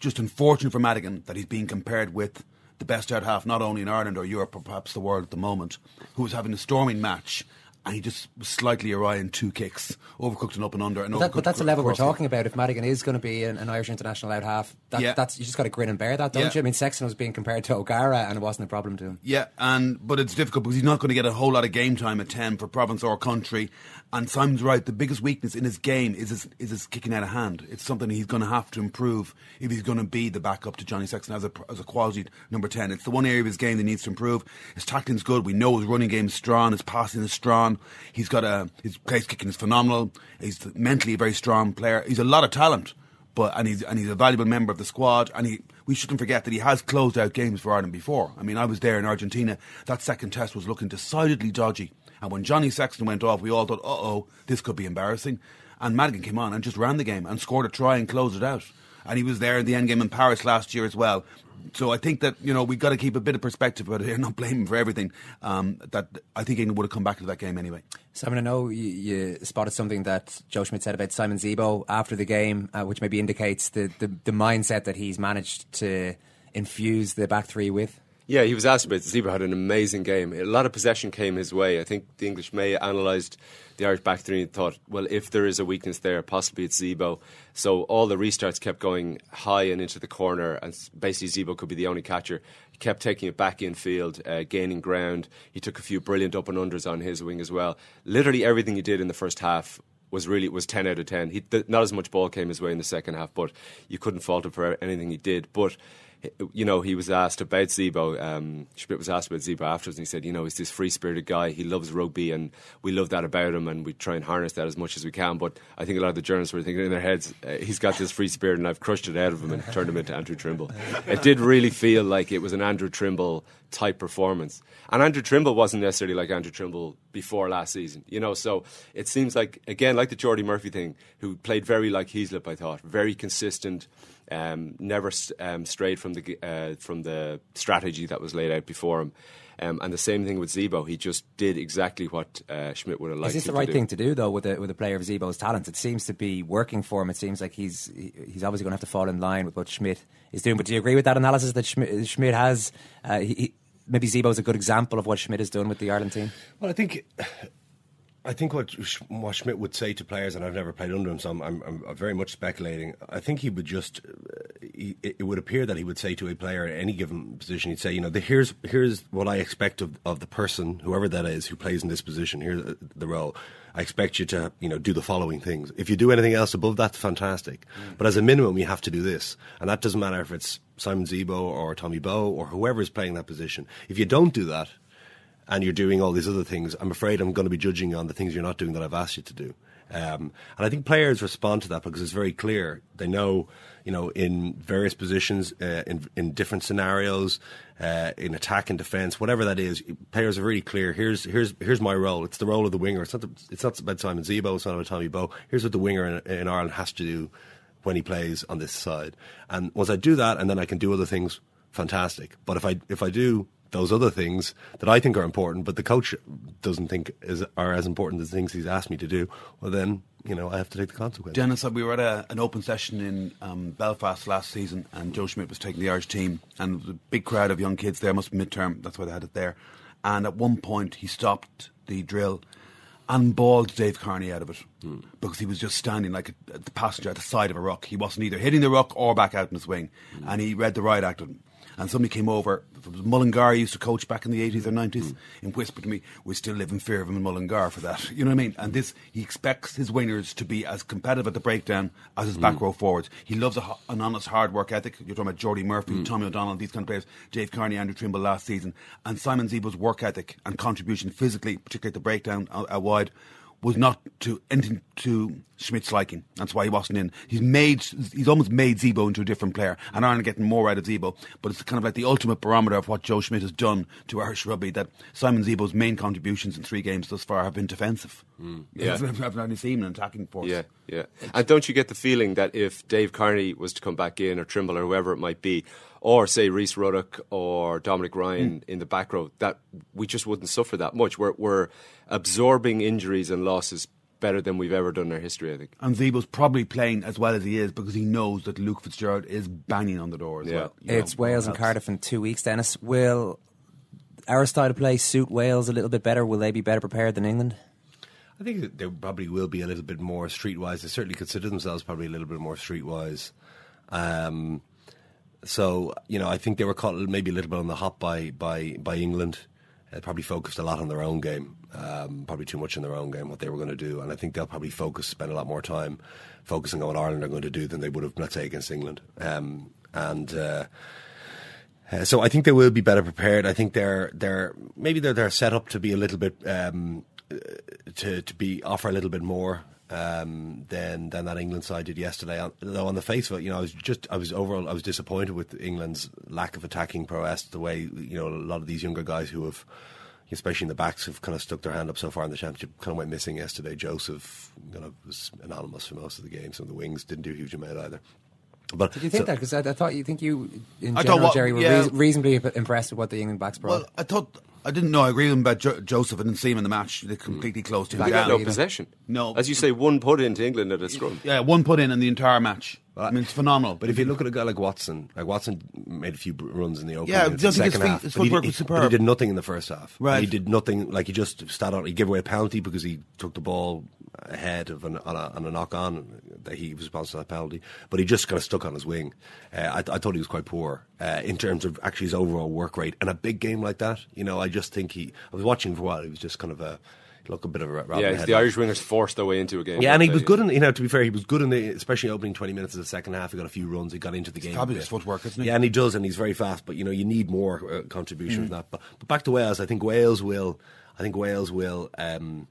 just unfortunate for Madigan that he's being compared with the best out half, not only in Ireland or Europe, or perhaps the world at the moment, who was having a storming match. And he just was slightly awry in two kicks, overcooked and up and under. And But, that, but that's the level we're talking about. If Madigan is going to be an, an Irish international out half, that, Yeah. that's you just got to grin and bear that, don't Yeah. you? I mean, Sexton was being compared to O'Gara, and it wasn't a problem to him. Yeah, and but it's difficult because he's not going to get a whole lot of game time at ten for province or country. And Simon's right; the biggest weakness in his game is his, is his kicking out of hand. It's something he's going to have to improve if he's going to be the backup to Johnny Sexton as a as a quality number ten. It's the one area of his game that needs to improve. His tackling's good. We know his running game's strong. His passing is strong. He's got a his place kicking is phenomenal. He's mentally a very strong player. He's a lot of talent but and he's and he's a valuable member of the squad. And he we shouldn't forget that he has closed out games for Ireland before. I mean, I was there in Argentina. That second test was looking decidedly dodgy. And when Johnny Sexton went off, we all thought, uh oh, this could be embarrassing. And Madigan came on and just ran the game and scored a try and closed it out. And he was there in the end game in Paris last year as well. So I think that you know we've got to keep a bit of perspective about it here, not blame him for everything. Um, that I think England would have come back to that game anyway. Simon, I know you, you spotted something that Joe Schmidt said about Simon Zebo after the game, uh, which maybe indicates the, the, the mindset that he's managed to infuse the back three with. Yeah, he was asked about. Zebo had an amazing game. A lot of possession came his way. I think the English may analysed the Irish back three and thought, well, if there is a weakness there, possibly it's Zebo. So all the restarts kept going high and into the corner, and basically Zebo could be the only catcher. He kept taking it back in field, uh, gaining ground. He took a few brilliant up and unders on his wing as well. Literally everything he did in the first half was really was 10 out of 10. He, th- not as much ball came his way in the second half, but you couldn't fault him for anything he did. But you know, he was asked about Zebo. Um, Schmidt was asked about Zebo afterwards, and he said, you know, he's this free spirited guy. He loves rugby, and we love that about him, and we try and harness that as much as we can. But I think a lot of the journalists were thinking in their heads, uh, he's got this free spirit, and I've crushed it out of him and turned him into Andrew Trimble. It did really feel like it was an Andrew Trimble type performance. And Andrew Trimble wasn't necessarily like Andrew Trimble before last season, you know. So it seems like, again, like the Jordi Murphy thing, who played very like Heaslip, I thought, very consistent. Um, never um, strayed from the uh, from the strategy that was laid out before him, um, and the same thing with Zebo. He just did exactly what uh, Schmidt would have liked. Is this the right to do. thing to do, though, with a, with a player of Zebo's talent? It seems to be working for him. It seems like he's he's obviously going to have to fall in line with what Schmidt is doing. But do you agree with that analysis that Schmidt, Schmidt has? Uh, he, he- maybe Zebo's a good example of what Schmidt has done with the Ireland team. Well, I think. I think what what Schmidt would say to players, and I've never played under him, so I'm, I'm, I'm very much speculating. I think he would just, uh, he, it would appear that he would say to a player at any given position, he'd say, you know, the, here's here's what I expect of, of the person, whoever that is, who plays in this position. Here's the- the role. I expect you to, you know, do the following things. If you do anything else above that, fantastic. But as a minimum, you have to do this, and that doesn't matter if it's Simon Zebo or Tommy Bowe or whoever is playing that position. If you don't do that, and you're doing all these other things, I'm afraid I'm going to be judging on the things you're not doing that I've asked you to do. Um, and I think players respond to that because it's very clear. They know, you know, in various positions, uh, in in different scenarios, uh, in attack and defence, whatever that is, players are really clear. Here's here's here's my role. It's the role of the winger. It's not the, it's not about Simon Zebo. It's not about Tommy Bowe. Here's what the winger in, in Ireland has to do when he plays on this side. And once I do that, and then I can do other things, fantastic. But if I if I do those other things that I think are important, but the coach doesn't think is are as important as the things he's asked me to do, well then you know I have to take the consequences. Denis, we were at a, an open session in um, Belfast last season, and Joe Schmidt was taking the Irish team, and there was a big crowd of young kids there. Must be midterm, that's why they had it there. And at one point, he stopped the drill and bawled Dave Kearney out of it because he was just standing like a, the passenger at the side of a rock. He wasn't either hitting the rock or back out in the swing, and he read the right act of him. And somebody came over, Mullingar used to coach back in the 80s or 90s, and whispered to me, we still live in fear of him in Mullingar for that. You know what I mean? And this, he expects his wingers to be as competitive at the breakdown as his back mm. row forwards. He loves a, an honest, hard work ethic. You're talking about Jordi Murphy, mm. Tommy O'Donnell, these kind of players, Dave Kearney, Andrew Trimble last season. And Simon Zebo's work ethic and contribution physically, particularly at the breakdown out, out wide, was not to anything to Schmidt's liking. That's why he wasn't in. He's made, he's almost made Zebo into a different player, and Ireland getting more out of Zebo. But it's kind of like the ultimate barometer of what Joe Schmidt has done to Irish rugby. That Simon Zebo's main contributions in three games thus far have been defensive. Hmm. Yeah. I've only seen an attacking force. Yeah, yeah. And don't you get the feeling that if Dave Kearney was to come back in, or Trimble, or whoever it might be, or say Rhys Ruddock or Dominic Ryan in the back row, that we just wouldn't suffer that much. We're, we're absorbing injuries and losses better than we've ever done in our history, I think. And Zebo's probably playing as well as he is because he knows that Luke Fitzgerald is banging on the door as Yeah. well. You know, It's Wales and. Cardiff in two weeks, Denis. Will our style of play suit Wales a little bit better? Will they be better prepared than England? I think they probably will be a little bit more streetwise. They certainly consider themselves probably a little bit more streetwise. Um, so you know, I think they were caught maybe a little bit on the hop by by by England. They probably focused a lot on their own game, um, probably too much in their own game what they were going to do, and I think they'll probably focus, spend a lot more time focusing on what Ireland are going to do than they would have, let's say, against England. Um, and uh, uh, so I think they will be better prepared. I think they're they're maybe they're they're set up to be a little bit um, uh, to to be offer a little bit more um, than than that England side did yesterday. On- Though on the face of it, you know, I was just I was overall I was disappointed with England's lack of attacking prowess. The way you know a lot of these younger guys who have. Especially in the backs, have kind of stuck their hand up so far in the championship. Kind of went missing yesterday. Joseph kind of was anonymous for most of the game. Some of the wings didn't do a huge amount either. But Did you think so- that? Because I, I thought you think you, in I general, what- Gerry, were yeah. reas- reasonably impressed with what the England backs brought. Well, I thought I didn't know. I agree with him about jo- Joseph. I didn't see him in the match. Mm. They completely closed him We Back got down. no possession. No. As you say, one put into England at a scrum. Yeah, one put in in the entire match. I mean, it's phenomenal. But if you look at a guy like Watson, like Watson made a few br- runs in the opening, Yeah, in the don't think his second feet- half, his but he, footwork did- was he- but he superb. did nothing in the first half. Right. he did nothing. Like he just sat out. He gave away a penalty because he took the ball ahead of an, on, a, on a knock on. That he was responsible for that penalty, but he just kind of stuck on his wing. Uh, I, I thought he was quite poor uh, in terms of actually his overall work rate. And a big game like that, you know, I just think he. I was watching for a while. He was just kind of a. Look a bit of a Robin Yeah, Head. the Irish wingers forced their way into a game. Yeah, and he was good in. You know, to be fair, he was good in the, especially opening twenty minutes of the second half. He got a few runs. He got into the game. probably his footwork, isn't he? Yeah, and he does, and he's very fast. But you know, you need more uh, contribution from that. But, but back to Wales, I think Wales will. I think Wales will. Um,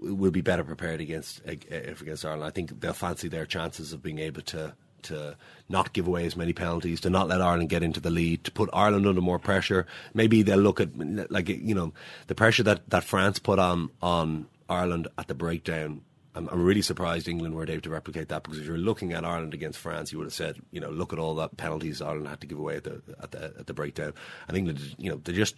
will be better prepared against against Ireland. I think they'll fancy their chances of being able to to not give away as many penalties, to not let Ireland get into the lead, to put Ireland under more pressure. Maybe they'll look at like you know the pressure that, that France put on on Ireland at the breakdown. I'm, I'm really surprised England weren't able to replicate that because if you're looking at Ireland against France, you would have said, you know, look at all that penalties Ireland had to give away at the at the, at the breakdown. And England, you know, they just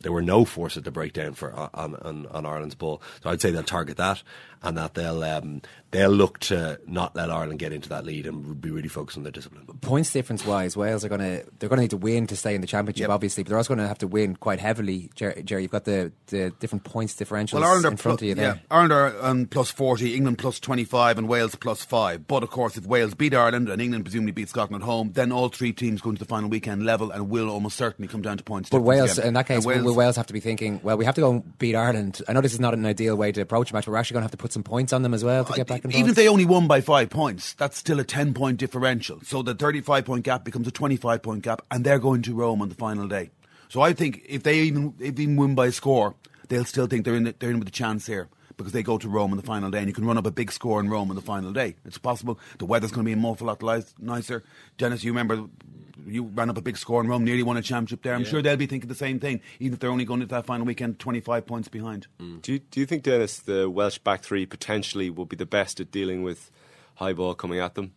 there were no forces to break down for on on, on Ireland's ball. So I'd say they'll target that and that they'll um, they'll look to not let Ireland get into that lead and be really focused on their discipline. Points difference wise, Wales are going to they're going to need to win to stay in the championship, obviously, but they're also going to have to win quite heavily. Gerry, Gerry you've got the, the different points differentials Well, Ireland are in front plu- of you yeah, there. Ireland are um, plus 40, England plus 25, and Wales plus 5. But of course, if Wales beat Ireland and England presumably beat Scotland at home, then all three teams go into the final weekend level and will almost certainly come down to points. But Wales, again. in that case, And Wales, will Wales have to be thinking, well, we have to go and beat Ireland. I know this is not an ideal way to approach a match, but we're actually going to have to put some points on them as well to get back even if they only won by five points, that's still a 10 point differential. So the 35 point gap becomes a 25 point gap, and they're going to Rome on the final day. So I think if they even, if even win by a score, they'll still think they're in, the, they're in with a chance here because they go to Rome on the final day, and you can run up a big score in Rome on the final day. It's possible. The weather's going to be awful lot nicer. Denis, you remember you ran up a big score in Rome, nearly won a championship there. I'm sure they'll be thinking the same thing, even if they're only going into that final weekend 25 points behind. Do you, do you think, Denis, the Welsh back three potentially will be the best at dealing with high ball coming at them?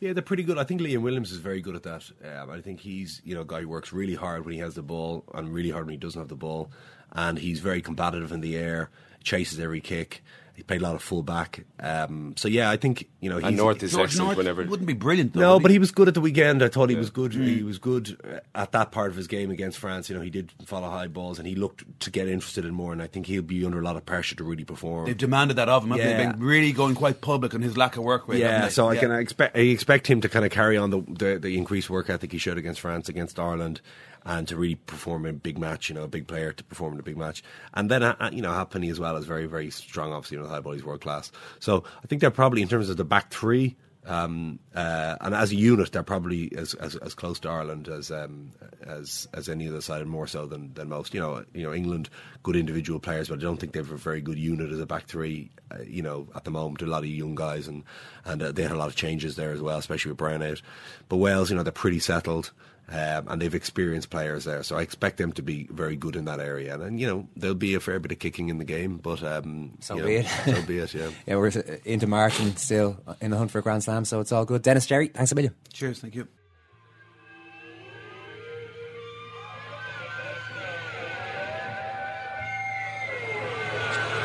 Yeah, they're pretty good. I think Liam Williams is very good at that. Um, I think he's you know a guy who works really hard when he has the ball and really hard when he doesn't have the ball, and he's very combative in the air, chases every kick. He played a lot of full back. Um, so yeah, I think you know. And North is George excellent North whenever. wouldn't be brilliant. Though, no, would but he? he was good at the weekend. I thought he was good. He was good uh, at that part of his game against France. You know, he did follow high balls, and he looked to get interested in more. And I think he'll be under a lot of pressure to really perform. They've demanded that of him. they? Yeah. They've been really going quite public on his lack of work rate. yeah, haven't so I Yeah. can expect I expect him to kind of carry on the, the the increased work ethic he showed against France, against Ireland, and to really perform in a big match. You know, a big player to perform in a big match, and then uh, you know Halfpenny as well is very very strong. Obviously, you know, he's world class. So I think they're probably in terms of the back three. Um, uh, and as a unit, they're probably as, as, as close to Ireland as um, as as any other side, and more so than, than most. You know, you know England, good individual players, but I don't think they have a very good unit as a back three. Uh, you know, at the moment, a lot of young guys, and and uh, they had a lot of changes there as well, especially with Brown out. But Wales, you know, they're pretty settled. Um, and they've experienced players there, so I expect them to be very good in that area. And, and you know, there'll be a fair bit of kicking in the game, but um, So you be know, it. So be it. Yeah. Yeah, we're into March and still in the hunt for a Grand Slam, so it's all good. Denis Gerry, thanks a million. Cheers, thank you.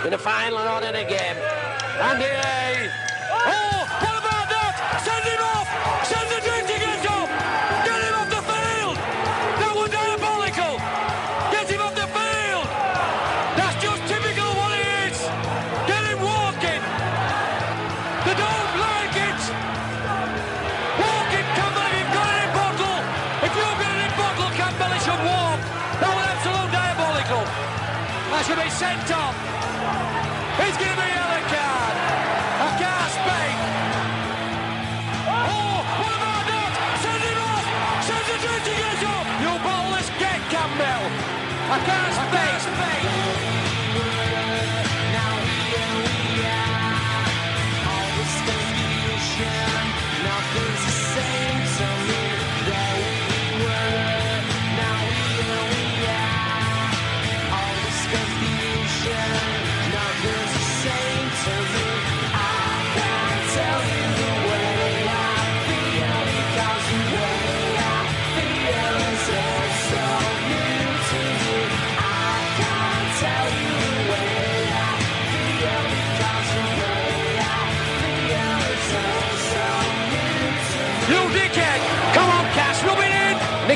In the final on in again. And here, oh, what about that? Send him off! Send the drifting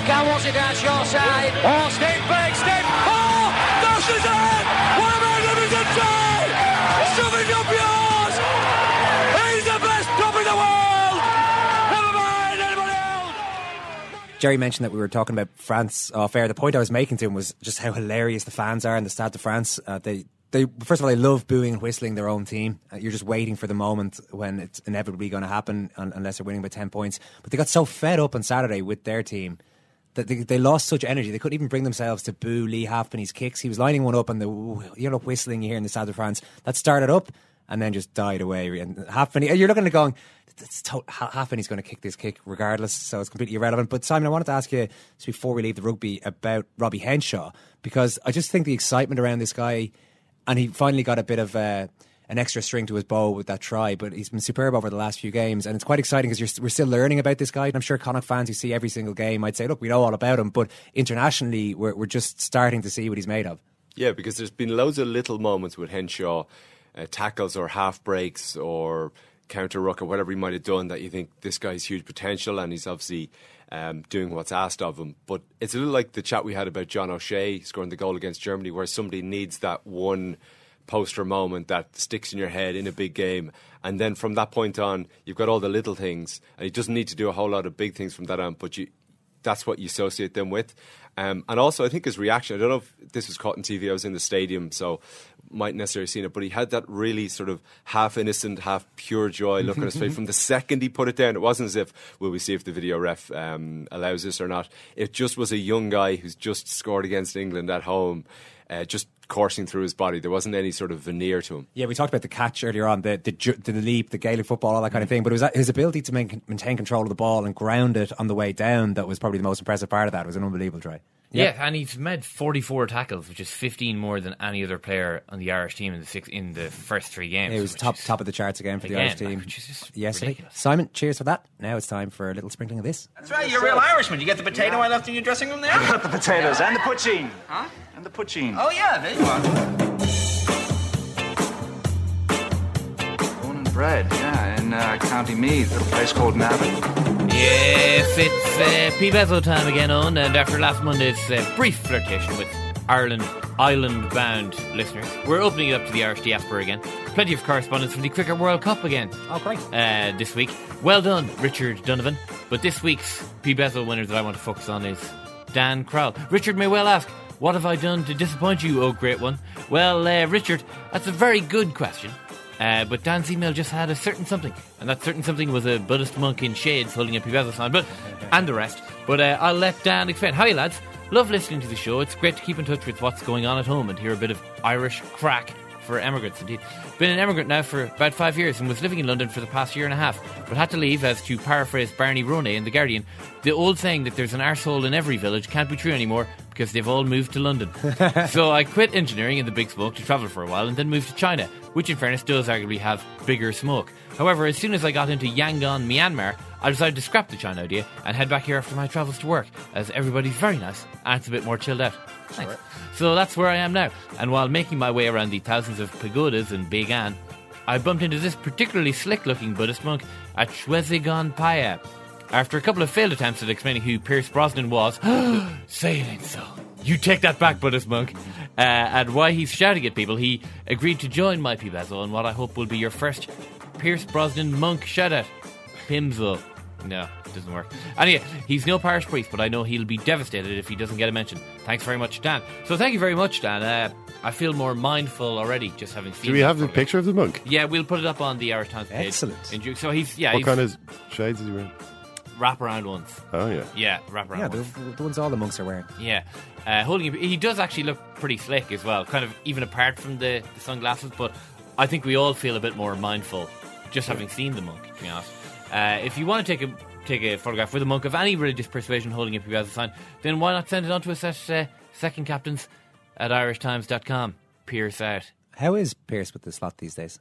in! Nico wants it down your side. Oh, step back, step. Oh, that's his head! What about Livingston side? Shove it up yours! He's the best club in the world! Never mind anybody else! Gerry mentioned that we were talking about France off air. The point I was making to him was just how hilarious the fans are in the Stade de France. Uh, they, they, first of all, they love booing and whistling their own team. Uh, you're just waiting for the moment when it's inevitably going to happen, unless they're winning by ten points. But they got so fed up on Saturday with their team that they, they lost such energy. They couldn't even bring themselves to boo Leigh Halfpenny's kicks. He was lining one up, and the you know whistling hear in the South of France that started up and then just died away. And Halfpenny, you're looking at going. It's to- Ha- Halfpenny's going to kick this kick regardless, so it's completely irrelevant. But Simon, I wanted to ask you just before we leave the rugby about Robbie Henshaw because I just think the excitement around this guy, and he finally got a bit of uh, an extra string to his bow with that try. But he's been superb over the last few games, and it's quite exciting because we're still learning about this guy. And I'm sure Connacht fans who see every single game might say, "Look, we know all about him," but internationally, we're, we're just starting to see what he's made of. Yeah, because there's been loads of little moments with Henshaw, uh, tackles or half breaks or counter ruck or whatever he might have done that you think this guy's huge potential and he's obviously um, doing what's asked of him. But it's a little like the chat we had about John O'Shea scoring the goal against Germany, where somebody needs that one poster moment that sticks in your head in a big game. And then from that point on, you've got all the little things, and he doesn't need to do a whole lot of big things from that on, but you, that's what you associate them with. Um, and also, I think his reaction, I don't know if this was caught on TV, I was in the stadium, so might necessarily have seen it, but he had that really sort of half innocent, half pure joy look on his face from the second he put it down. It wasn't as if, will we see if the video ref um, allows this or not. It just was a young guy who's just scored against England at home, uh, just coursing through his body. There wasn't any sort of veneer to him. Yeah, we talked about the catch earlier on, the the, the leap, the Gaelic football, all that kind of thing. But it was his ability to main, maintain control of the ball and ground it on the way down that was probably the most impressive part of that. It was an unbelievable try. Yeah. and he's made 44 tackles, which is 15 more than any other player on the Irish team in the six, in the first three games. It was top is- top of the charts again for the Irish team which is just yesterday. ridiculous. Simon, cheers for that. Now it's time for a little sprinkling of this. That's right, you're a real Irishman. You get the potato I left in your dressing room there? I got the potatoes and the poutine. Huh? And the poutine. Oh, yeah, there you are. Uh, County Meath, at a place called Navan. Yes, it's uh, Pibazo time again on, and after last Monday's uh, brief flirtation with Ireland island-bound listeners, we're opening it up to the Irish diaspora again. Plenty of correspondence from the Cricket World Cup again. Oh, great. Uh, this week. Well done, Richard Donovan. But this week's Pibazo winner that I want to focus on is Dan Crowell. Richard may well ask, what have I done to disappoint you, oh great one? Well, uh, Richard, that's a very good question. Uh, but Dan's email just had a certain something, and that certain something was a Buddhist monk in shades holding a Pibazo sign, but and the rest. But uh, I'll let Dan explain. Hi, lads. Love listening to the show. It's great to keep in touch with what's going on at home and hear a bit of Irish crack for emigrants. Indeed, been an emigrant now for about five years and was living in London for the past year and a half, but had to leave. As to paraphrase Barney Ronay in the Guardian, the old saying that there's an arsehole in every village can't be true anymore because they've all moved to London. so I quit engineering in the big smoke to travel for a while and then moved to China, which in fairness does arguably have bigger smoke. However, as soon as I got into Yangon, Myanmar, I decided to scrap the China idea and head back here after my travels to work, as everybody's very nice and it's a bit more chilled out. Thanks. So that's where I am now. And while making my way around the thousands of pagodas in Bagan, I bumped into this particularly slick looking Buddhist monk at Shwezigon Paya. After a couple of failed attempts at explaining who Pierce Brosnan was, say it ain't so. You take that back, Buddhist monk. Uh, and why he's shouting at people, he agreed to join my Pibazo in what I hope will be your first Pierce Brosnan monk shout out. Pimzo. No, it doesn't work. Anyway, he's no parish priest, but I know he'll be devastated if he doesn't get a mention. Thanks very much, Dan. So thank you very much, Dan. Uh, I feel more mindful already just having seen. Do we have the picture of the monk? Yeah, we'll put it up on the Irish Times page. Excellent. In June. So he's yeah, what he's kind of shades is he wearing? Wraparound ones. Oh yeah. Yeah, wraparound Yeah, ones. the, the ones all the monks are wearing. Yeah, uh, holding. A, he does actually look pretty slick as well. Kind of even apart from the, the sunglasses, but I think we all feel a bit more mindful just having seen the monk. To be honest, uh, if you want to take a take a photograph with a monk of any religious persuasion holding a Piazza sign, then why not send it on to us at uh, second captains at irishtimes.com. Pierce out. How is Pierce with the slot these days?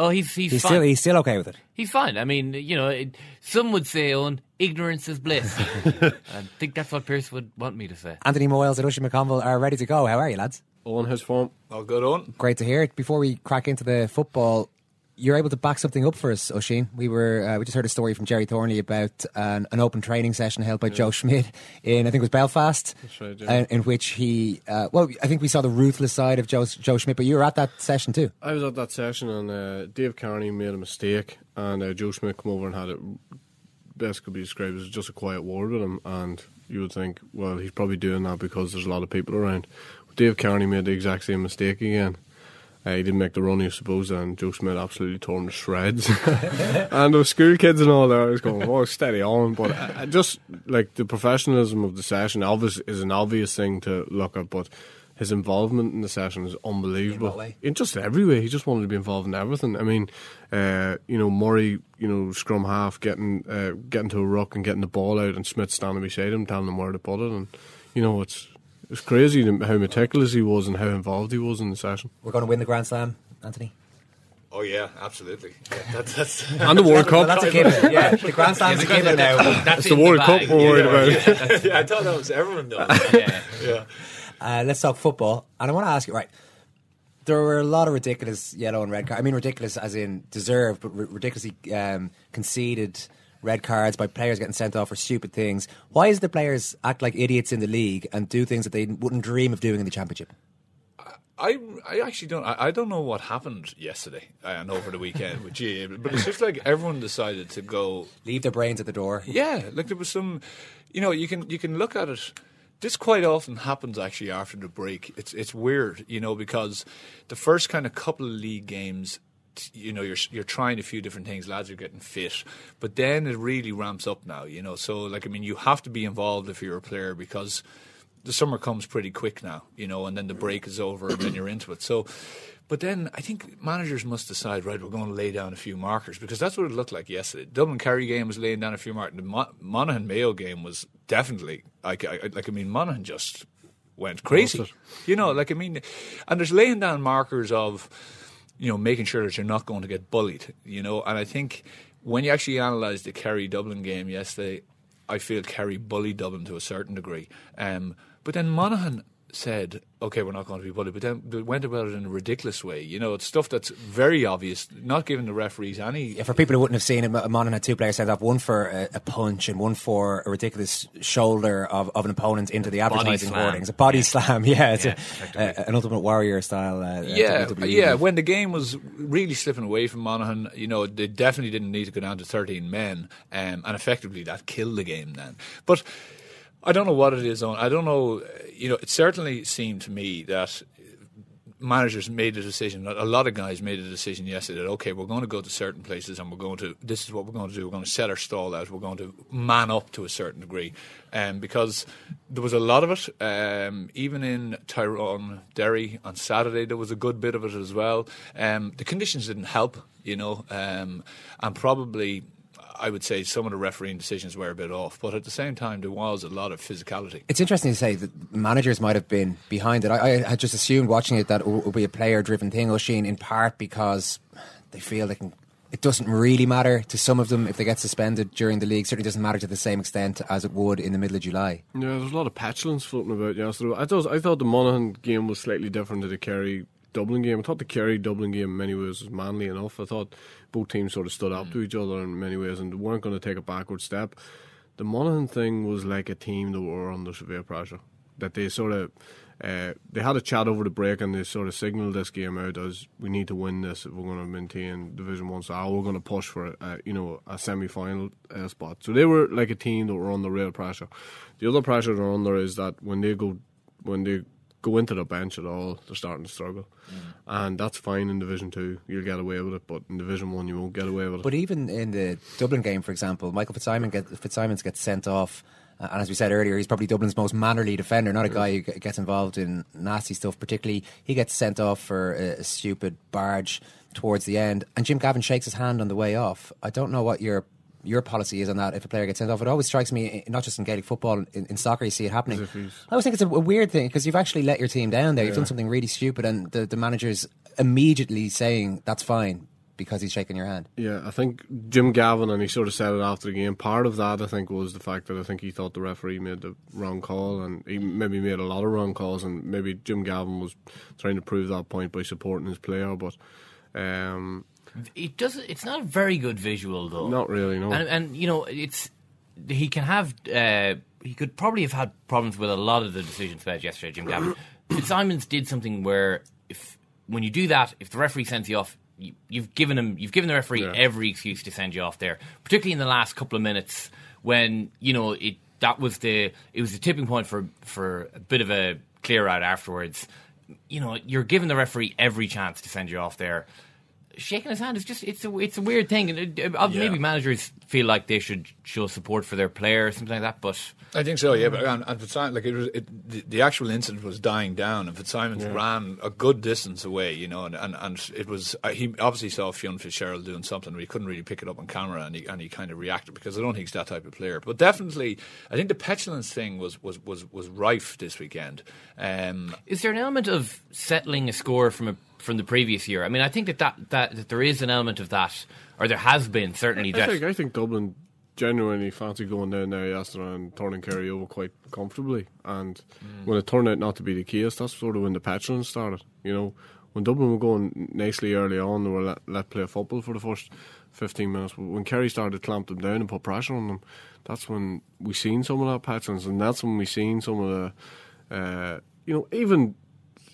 Oh, he's he's, He's fine. still he's still okay with it. He's fine. I mean, you know, it, some would say, oh, "On ignorance is bliss." I think that's what Pierce would want me to say. Anthony Moyles and Oisin McConville are ready to go. How are you, lads? All On his form. All good on. Great to hear it. Before we crack into the football, you're able to back something up for us, Oisin. We were uh, we just heard a story from Gerry Thornley about an, an open training session held by Joe Schmidt in I think it was Belfast, That's right, yeah. uh, in which he uh, well I think we saw the ruthless side of Joe Joe Schmidt, but you were at that session too. I was at that session and uh, Dave Kearney made a mistake and uh, Joe Schmidt come over and had it best could be described as just a quiet word with him and you would think, well, he's probably doing that because there's a lot of people around. But Dave Kearney made the exact same mistake again. Uh, he didn't make the run I suppose, and Joe Schmidt absolutely torn to shreds. and were school kids and all there. I was going, oh, steady on. But I, I just, like, the professionalism of the session obvious, is an obvious thing to look at, but his involvement in the session is unbelievable. In? In just every way. He just wanted to be involved in everything. I mean, uh, you know, Murray, you know, scrum half, getting uh, getting to a ruck and getting the ball out, and Schmidt standing beside him, telling him where to put it. And, you know, it's it's crazy how meticulous he was and how involved he was in the session. We're going to win the Grand Slam, Anthony. Oh yeah, absolutely. Yeah, that, that's And the World Well, Cup. that's a given. Yeah, the Grand Slam's a given now. That's It's the World bag. Cup we're worried yeah, about. yeah, yeah, I thought that was everyone though. Yeah. yeah. Uh, let's talk football. And I want to ask you, right? There were a lot of ridiculous yellow and red cards. I mean, ridiculous as in deserved, but ri- ridiculously um, conceded red cards by players getting sent off for stupid things. Why is the players act like idiots in the league and do things that they wouldn't dream of doing in the championship? I, I actually don't I, I don't know what happened yesterday uh, and over the weekend with GAA, but it's just like everyone decided to go Leave their brains at the door. Yeah, like there was some, you know, you can you can look at it. This quite often happens actually after the break. It's it's weird, you know, because the first kind of couple of league games, you know, you're you're trying a few different things. Lads are getting fit, but then it really ramps up now, you know. So like, I mean, you have to be involved if you're a player because the summer comes pretty quick now, you know, and then the break is over and then you're into it. So, but then I think managers must decide, right, we're going to lay down a few markers because that's what it looked like yesterday. Dublin Kerry game was laying down a few markers. The Mo- Monaghan Mayo game was definitely, like, I, like, I mean, Monaghan just went crazy. You know, like, I mean, and there's laying down markers of, you know, making sure that you're not going to get bullied, you know, and I think when you actually analyse the Kerry Dublin game yesterday, I feel Kerry bullied Dublin to a certain degree. Um, but then Monaghan, said, "Okay, we're not going to be bullied," but then they went about it in a ridiculous way. You know, it's stuff that's very obvious, not giving the referees any. Yeah, for people who wouldn't have seen it, Monaghan had two players sent off, one for a, a punch and one for a ridiculous shoulder of, of an opponent into the Body advertising slam. hoardings. A body Yeah. slam, yeah. It's Yeah, a, a, an Ultimate Warrior style. Uh, yeah, WWE yeah. When the game was really slipping away from Monaghan, you know, they definitely didn't need to go down to 13 men, um, and effectively that killed the game then. But I don't know what it is on. I don't know. You know, it certainly seemed to me that managers made a decision. A lot of guys made a decision yesterday that okay, we're going to go to certain places and we're going to. This is what we're going to do. We're going to set our stall out. We're going to man up to a certain degree, um, because there was a lot of it. Um, even in Tyrone Derry on Saturday, there was a good bit of it as well. Um, the conditions didn't help, you know, um, and probably. I would say some of the refereeing decisions were a bit off, but at the same time, there was a lot of physicality. It's interesting to say that managers might have been behind it. I, I had just assumed watching it that it would be a player driven thing, Oisin, in part because they feel they can. It doesn't really matter to some of them if they get suspended during the league. Certainly doesn't matter to the same extent as it would in the middle of July. Yeah, there's a lot of petulance floating about yesterday. I thought I thought the Monaghan game was slightly different to the Kerry Dublin game. I thought the Kerry Dublin game in many ways was manly enough. I thought both teams sort of stood up to each other in many ways and weren't going to take a backward step. The Monaghan thing was like a team that were under severe pressure. That they sort of uh, they had a chat over the break and they sort of signalled this game out as we need to win this if we're going to maintain Division One. So we're going to push for a, you know a semi final uh, spot. So they were like a team that were under real pressure. The other pressure they're under is that when they go when they go into the bench at all, they're starting to struggle, and that's fine in Division Two. You'll get away with it, but in Division One, you won't get away with it. But even in the Dublin game, for example, Michael Fitzsimon get, Fitzsimons gets sent off. uh, And as we said earlier, he's probably Dublin's most mannerly defender, not a guy who gets involved in nasty stuff. Particularly, he gets sent off for a, a stupid barge towards the end, and Jim Gavin shakes his hand on the way off. I don't know what your your policy is on that. If a player gets sent off, it always strikes me, not just in Gaelic football, in, in soccer, you see it happening. As if he's- I always think it's a, a weird thing because you've actually let your team down there. You've Yeah. done something really stupid, and the, the manager's immediately saying that's fine because he's shaking your hand. Yeah, I think Jim Gavin, and he sort of said it after the game. Part of that, I think, was the fact that I think he thought the referee made the wrong call, and he maybe made a lot of wrong calls, and maybe Jim Gavin was trying to prove that point by supporting his player. But um, It doesn't. It's not a very good visual though. Not really, no. And, and you know, it's he can have. Uh, he could probably have had problems with a lot of the decisions made yesterday, Jim Gavin. Simons did something where if when you do that, if the referee sends you off, you, you've given him, you've given the referee Yeah. every excuse to send you off there. Particularly in the last couple of minutes when you know it. That was the it was the tipping point for for a bit of a clear out afterwards. You know, you're giving the referee every chance to send you off there shaking his hand is just it's a it's a weird thing, and it, uh, maybe managers feel like they should show support for their player or something like that. But I think so, yeah. But and, and Fitzsimons, like it was, it, the, the actual incident was dying down, and Fitzsimons Yeah. ran a good distance away, you know, and and, and it was uh, he obviously saw Fionn Fitzgerald doing something, but he couldn't really pick it up on camera, and he and he kind of reacted because I don't think he's that type of player. But definitely, I think the petulance thing was was was, was rife this weekend. Um, is there an element of settling a score from a from the previous year? I mean, I think that that, that, that there is an element of that, or there has been certainly. I that think I think Dublin genuinely fancy going down there yesterday and turning Kerry over quite comfortably. And when it turned out not to be the case, that's sort of when the petulance started. You know, when Dublin were going nicely early on, they were let, let play football for the first 15 minutes. But when Kerry started to clamp them down and put pressure on them, that's when we seen some of that petulance, and that's when we seen some of the, uh, you know, even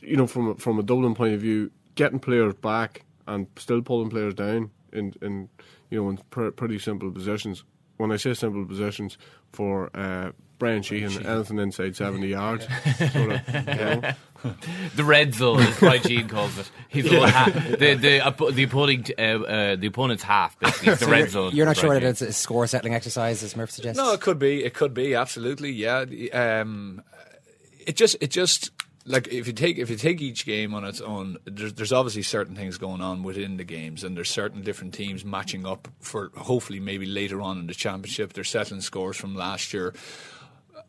you know from a, from a Dublin point of view, getting players back and still pulling players down in in you know in pr- pretty simple positions. When I say simple positions for uh, Bryan Sheehan, anything inside seventy yards, sort of, you know. the red zone, as Bryan Sheehan calls it. He's the, one ha- the the oppo- the opponent uh, uh, the opponent's half basically. It's the So red you're, zone. You're not sure that it's a score settling exercise, as Murph suggests? No, it could be. It could be absolutely. Yeah. Um, it just it just like if you take if you take each game on its own, there's, there's obviously certain things going on within the games, and there's certain different teams matching up for hopefully maybe later on in the championship. They're settling scores from last year.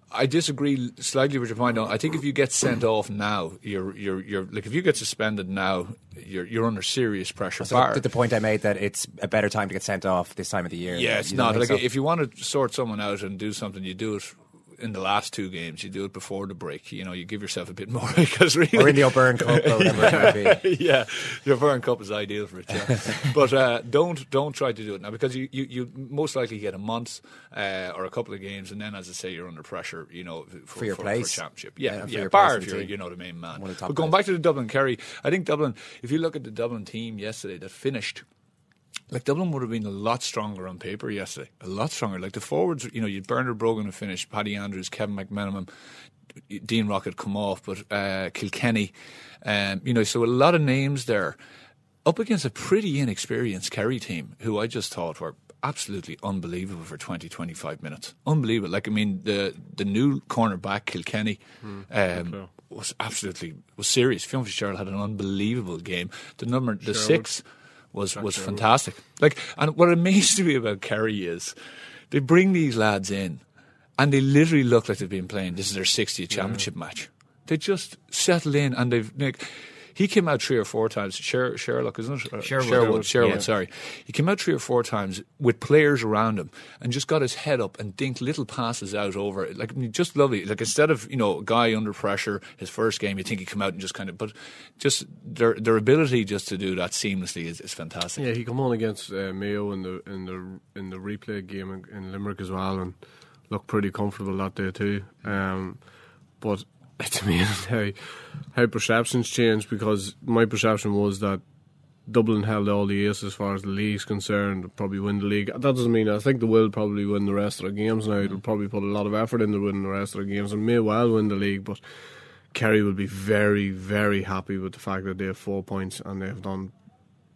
I disagree slightly with your point. On I think if you get sent off now, you're you're you're like if you get suspended now, you're you're under serious pressure. So bar. the, the point I made that it's a better time to get sent off this time of the year. Yeah, it's don't Like so? if you want to sort someone out and do something, you do it in the last two games. You do it before the break. You know, you give yourself a bit more because really, Or in the O'Byrne Cup or whatever it might be. yeah, the O'Byrne Cup is ideal for it. Yeah. but uh, don't don't try to do it now because you you, you most likely get a month uh, or a couple of games, and then as I say, you're under pressure. You know, for, For your for, place. for championship. Yeah, Yeah, yeah. your bar if you're team. you know the main man. But going guys. back to the Dublin Kerry, I think Dublin. If you look at the Dublin team yesterday that finished. Like Dublin would have been a lot stronger on paper yesterday, a lot stronger. Like the forwards, you know, you'd Bernard Brogan to finish, Paddy Andrews, Kevin McMenamin, Dean Rock had come off, but uh, Kilkenny, um, you know, so a lot of names there up against a pretty inexperienced Kerry team who I just thought were absolutely unbelievable for 20, 25 minutes. Unbelievable. Like, I mean, the the new cornerback, Kilkenny, um, was absolutely was serious. Fionn Fitzgerald had an unbelievable game. The number, the Sherwood. six was was fantastic. Like, and what amazed me about Kerry is they bring these lads in, and they literally look like they've been playing. This is their 60th championship match. They just settle in, and they've. Like, he came out three or four times. Sher- Sherlock, isn't it? Uh, Sherwood. Sherwood. Sherwood, Yeah. sorry. He came out three or four times with players around him and just got his head up and dinked little passes out over it. Like, I mean, just lovely. Like, instead of, you know, a guy under pressure, his first game, you think he'd come out and just kind of, but just their their ability just to do that seamlessly is, is fantastic. Yeah, he come on against uh, Mayo in the in the in the replay game in, in Limerick as well, and looked pretty comfortable that day too. Um, but it's amazing how how perceptions changed because my perception was that Dublin held all the ace as far as the league's concerned, probably win the league. That doesn't mean I think they will probably win the rest of their games now. They'll probably put a lot of effort into winning the rest of their games and may well win the league, but Kerry will be very, very happy with the fact that they have four points and they've done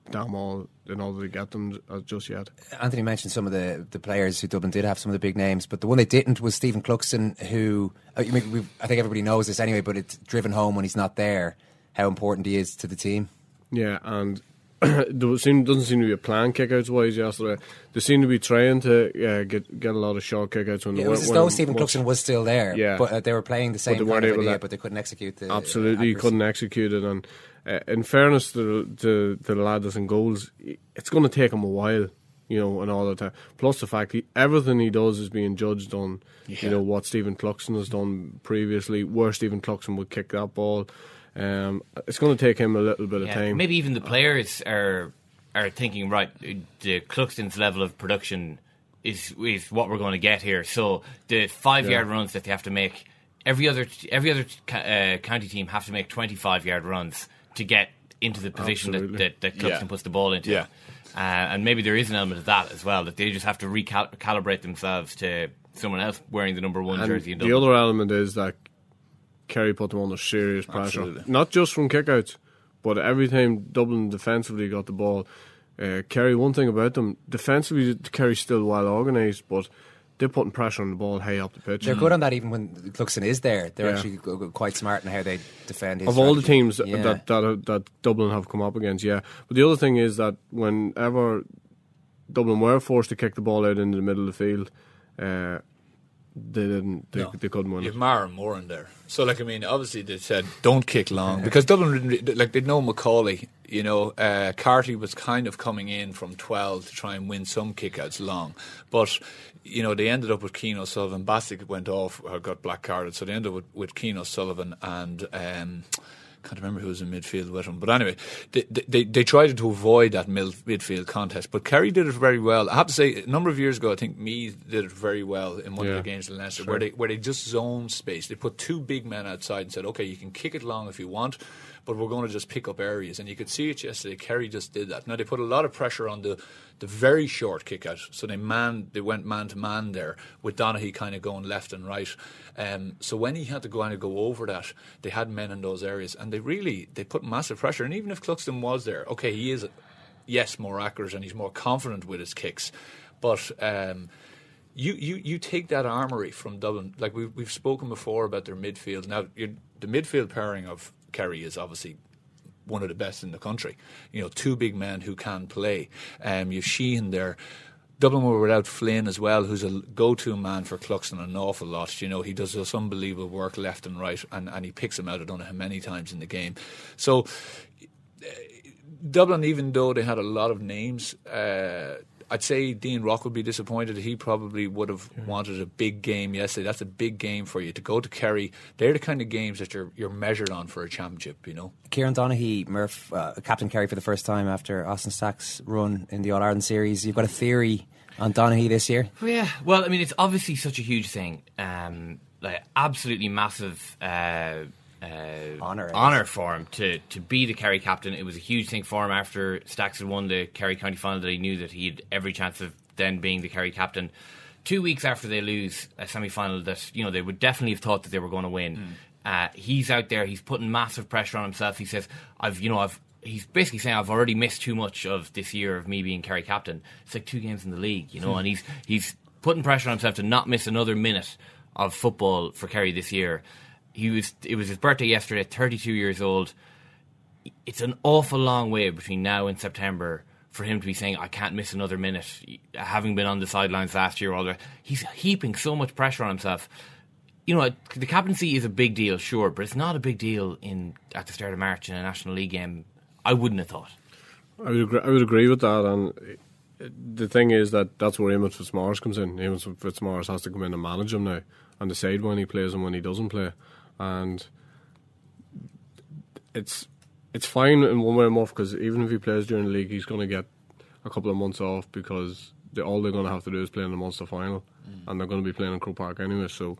damn all in order to get them uh, just yet. Anthony mentioned some of the, the players who Dublin did have some of the big names, but the one they didn't was Stephen Cluxton, who I, mean, I think everybody knows this anyway, but it's driven home when he's not there how important he is to the team. Yeah, and there seem, doesn't seem to be a plan kickouts wise yesterday. They seem to be trying to uh, get get a lot of short kickouts when Yeah, they it was weren't as though Stephen. Cluxton was still there, Yeah, but uh, they were playing the same. But they weren't able idea, to- but they couldn't execute the Absolutely, you couldn't execute it. And uh, in fairness to, the- to, to the lad that's in goals, it's going to take him a while, you know, and all the time. Plus the fact he, everything he does is being judged on, Yeah. you know, what Stephen Cluxton has done previously, where Stephen Cluxton would kick that ball. Um, it's going to take him a little bit of time. Maybe even the players are are thinking, right, the Cluxton's level of production is is what we're going to get here. So the five Yeah. yard runs that they have to make, every other every other uh, county team have to make twenty five yard runs to get into the position that, Absolutely. that, that Cluxton Yeah. puts the ball into. Yeah. Uh, and maybe there is an element of that as well, that they just have to recalibrate themselves to someone else wearing the number one And jersey in the other element is that Kerry put them under serious pressure, Absolutely. not just from kickouts, but every time Dublin defensively got the ball. Uh, Kerry, one thing about them, defensively, Kerry's still well organised, but they're putting pressure on the ball high up the pitch. They're good on that even when Cluxton is there. They're Yeah. actually quite smart in how they defend his of all the teams Yeah. that, that that Dublin have come up against, yeah. But the other thing is that whenever Dublin were forced to kick the ball out into the middle of the field, uh, they didn't. They, No. they couldn't win You've Maher and Moore in there. So, like, I mean, obviously they said don't kick long because Dublin, didn't like, they know Macauley. You know, uh, Carty was kind of coming in from 12 to try and win some kickouts long. But, you know, they ended up with Cian O'Sullivan. Bastick went off, or got black carded. So they ended up with, with Cian O'Sullivan and. Um, can't remember who was in midfield with him, but anyway, they they, they tried to avoid that mid, midfield contest. But Kerry did it very well. I have to say, a number of years ago, I think Meath did it very well in one Yeah, of the games in Leicester, sure. where they where they just zoned space. They put two big men outside and said, "Okay, you can kick it long if you want, but we're going to just pick up areas." And you could see it yesterday. Kerry just did that. Now they put a lot of pressure on the the very short kick out, so they man they went man to man there with Donaghy kind of going left and right. Um, so when he had to go and go over that, they had men in those areas, and they really they put massive pressure. And even if Cluxton was there, okay, he is yes more accurate and he's more confident with his kicks, but. Um, you, you, you take that armory from Dublin. Like we've, we've spoken before about their midfield. Now, the midfield pairing of Kerry is obviously one of the best in the country. You know, two big men who can play. Um, you've Sheehan there. Dublin were without Flynn as well, who's a go-to man for Cluxton an awful lot. You know, he does this unbelievable work left and right, and, and he picks him out. I don't know how many times in the game. So Dublin, even though they had a lot of names, uh, I'd say Dean Rock would be disappointed. He probably would have wanted a big game yesterday. That's a big game for you to go to Kerry. They're the kind of games that you're you're measured on for a championship. You know. Kieran Donaghy, Murph, uh, Captain Kerry for the first time after Austin Stacks run in the All Ireland series. You've got a theory on Donaghy this year? Well, yeah. Well, I mean, it's obviously such a huge thing. Um, like absolutely massive uh, uh, honor honor for him to to be the Kerry captain. It was a huge thing for him after Stacks had won the Kerry County final. That he knew that he had every chance of then being the Kerry captain. Two weeks after they lose a semi final, that you know they would definitely have thought that they were going to win. Uh, he's out there. He's putting massive pressure on himself. He says, "I've you know I've." He's basically saying I've already missed too much of this year of me being Kerry captain. It's like two games in the league, you know, Hmm. and he's he's putting pressure on himself to not miss another minute of football for Kerry this year. He was it was his birthday yesterday, 32 years old. It's an awful long way between now and September for him to be saying I can't miss another minute, having been on the sidelines last year. All that he's heaping so much pressure on himself. You know, the captaincy is a big deal, sure, but it's not a big deal in at the start of March in a National League game. I wouldn't have thought. I would agree, I would agree with that, and uh, the thing is that that's where Eamon Fitzmaurice comes in. Eamon Fitzmaurice has to come in and manage him now and decide when he plays and when he doesn't play, and it's it's fine in one way or more because even if he plays during the league, he's going to get a couple of months off because they, all they're going to have to do is play in the Munster final, and they're going to be playing in Croke Park anyway. So,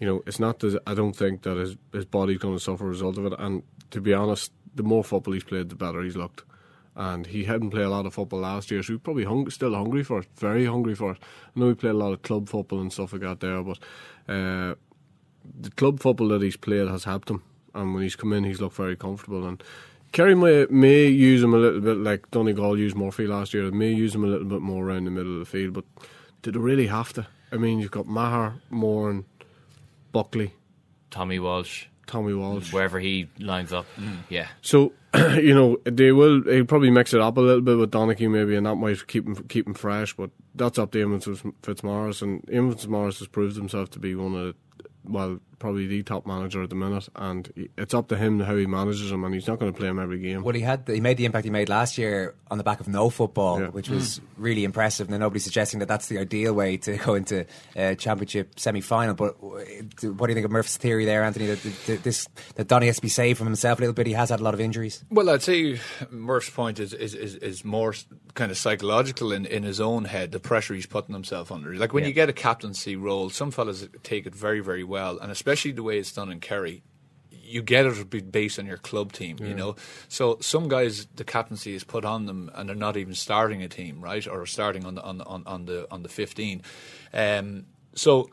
you know, it's not. That, I don't think that his his body's going to suffer as a result of it. And to be honest, the more football he's played, the better he's looked. And he hadn't played a lot of football last year, so he's probably hung, still hungry for it, very hungry for it. I know he played a lot of club football and stuff like that there, but uh, the club football that he's played has helped him. And when he's come in, he's looked very comfortable. And Kerry may, may use him a little bit like Donegal used Murphy last year. They may use him a little bit more around the middle of the field, but did they really have to? I mean, you've got Maher, Moran, Buckley, Tommy Walsh, Tommy Walsh, wherever he lines up, yeah. So you know they will. He'll probably mix it up a little bit with Donaghy maybe, and that might keep him keep him fresh. But that's up to Eamon Fitz- Fitzmaurice, and Eamon Fitzmaurice has proved himself to be one of the, well, probably the top manager at the minute, and it's up to him how he manages him, and he's not going to play him every game. Well, he had he made the impact he made last year on the back of no football, which was really impressive. And nobody's suggesting that that's the ideal way to go into a championship semi final. But uh, what do you think of Murph's theory there, Anthony? That, that this that Donny has to be saved from himself a little bit. He has had a lot of injuries. Well, I'd say Murph's point is, is, is, is more kind of psychological in, in his own head, the pressure he's putting himself under. Like when Yeah. you get a captaincy role, some fellas take it very, very well, and especially the way it's done in Kerry. You get it to be- based on your club team, you know. So some guys, the captaincy is put on them, and they're not even starting a team, right, or starting on the on the, on, on the on the fifteen. Um, so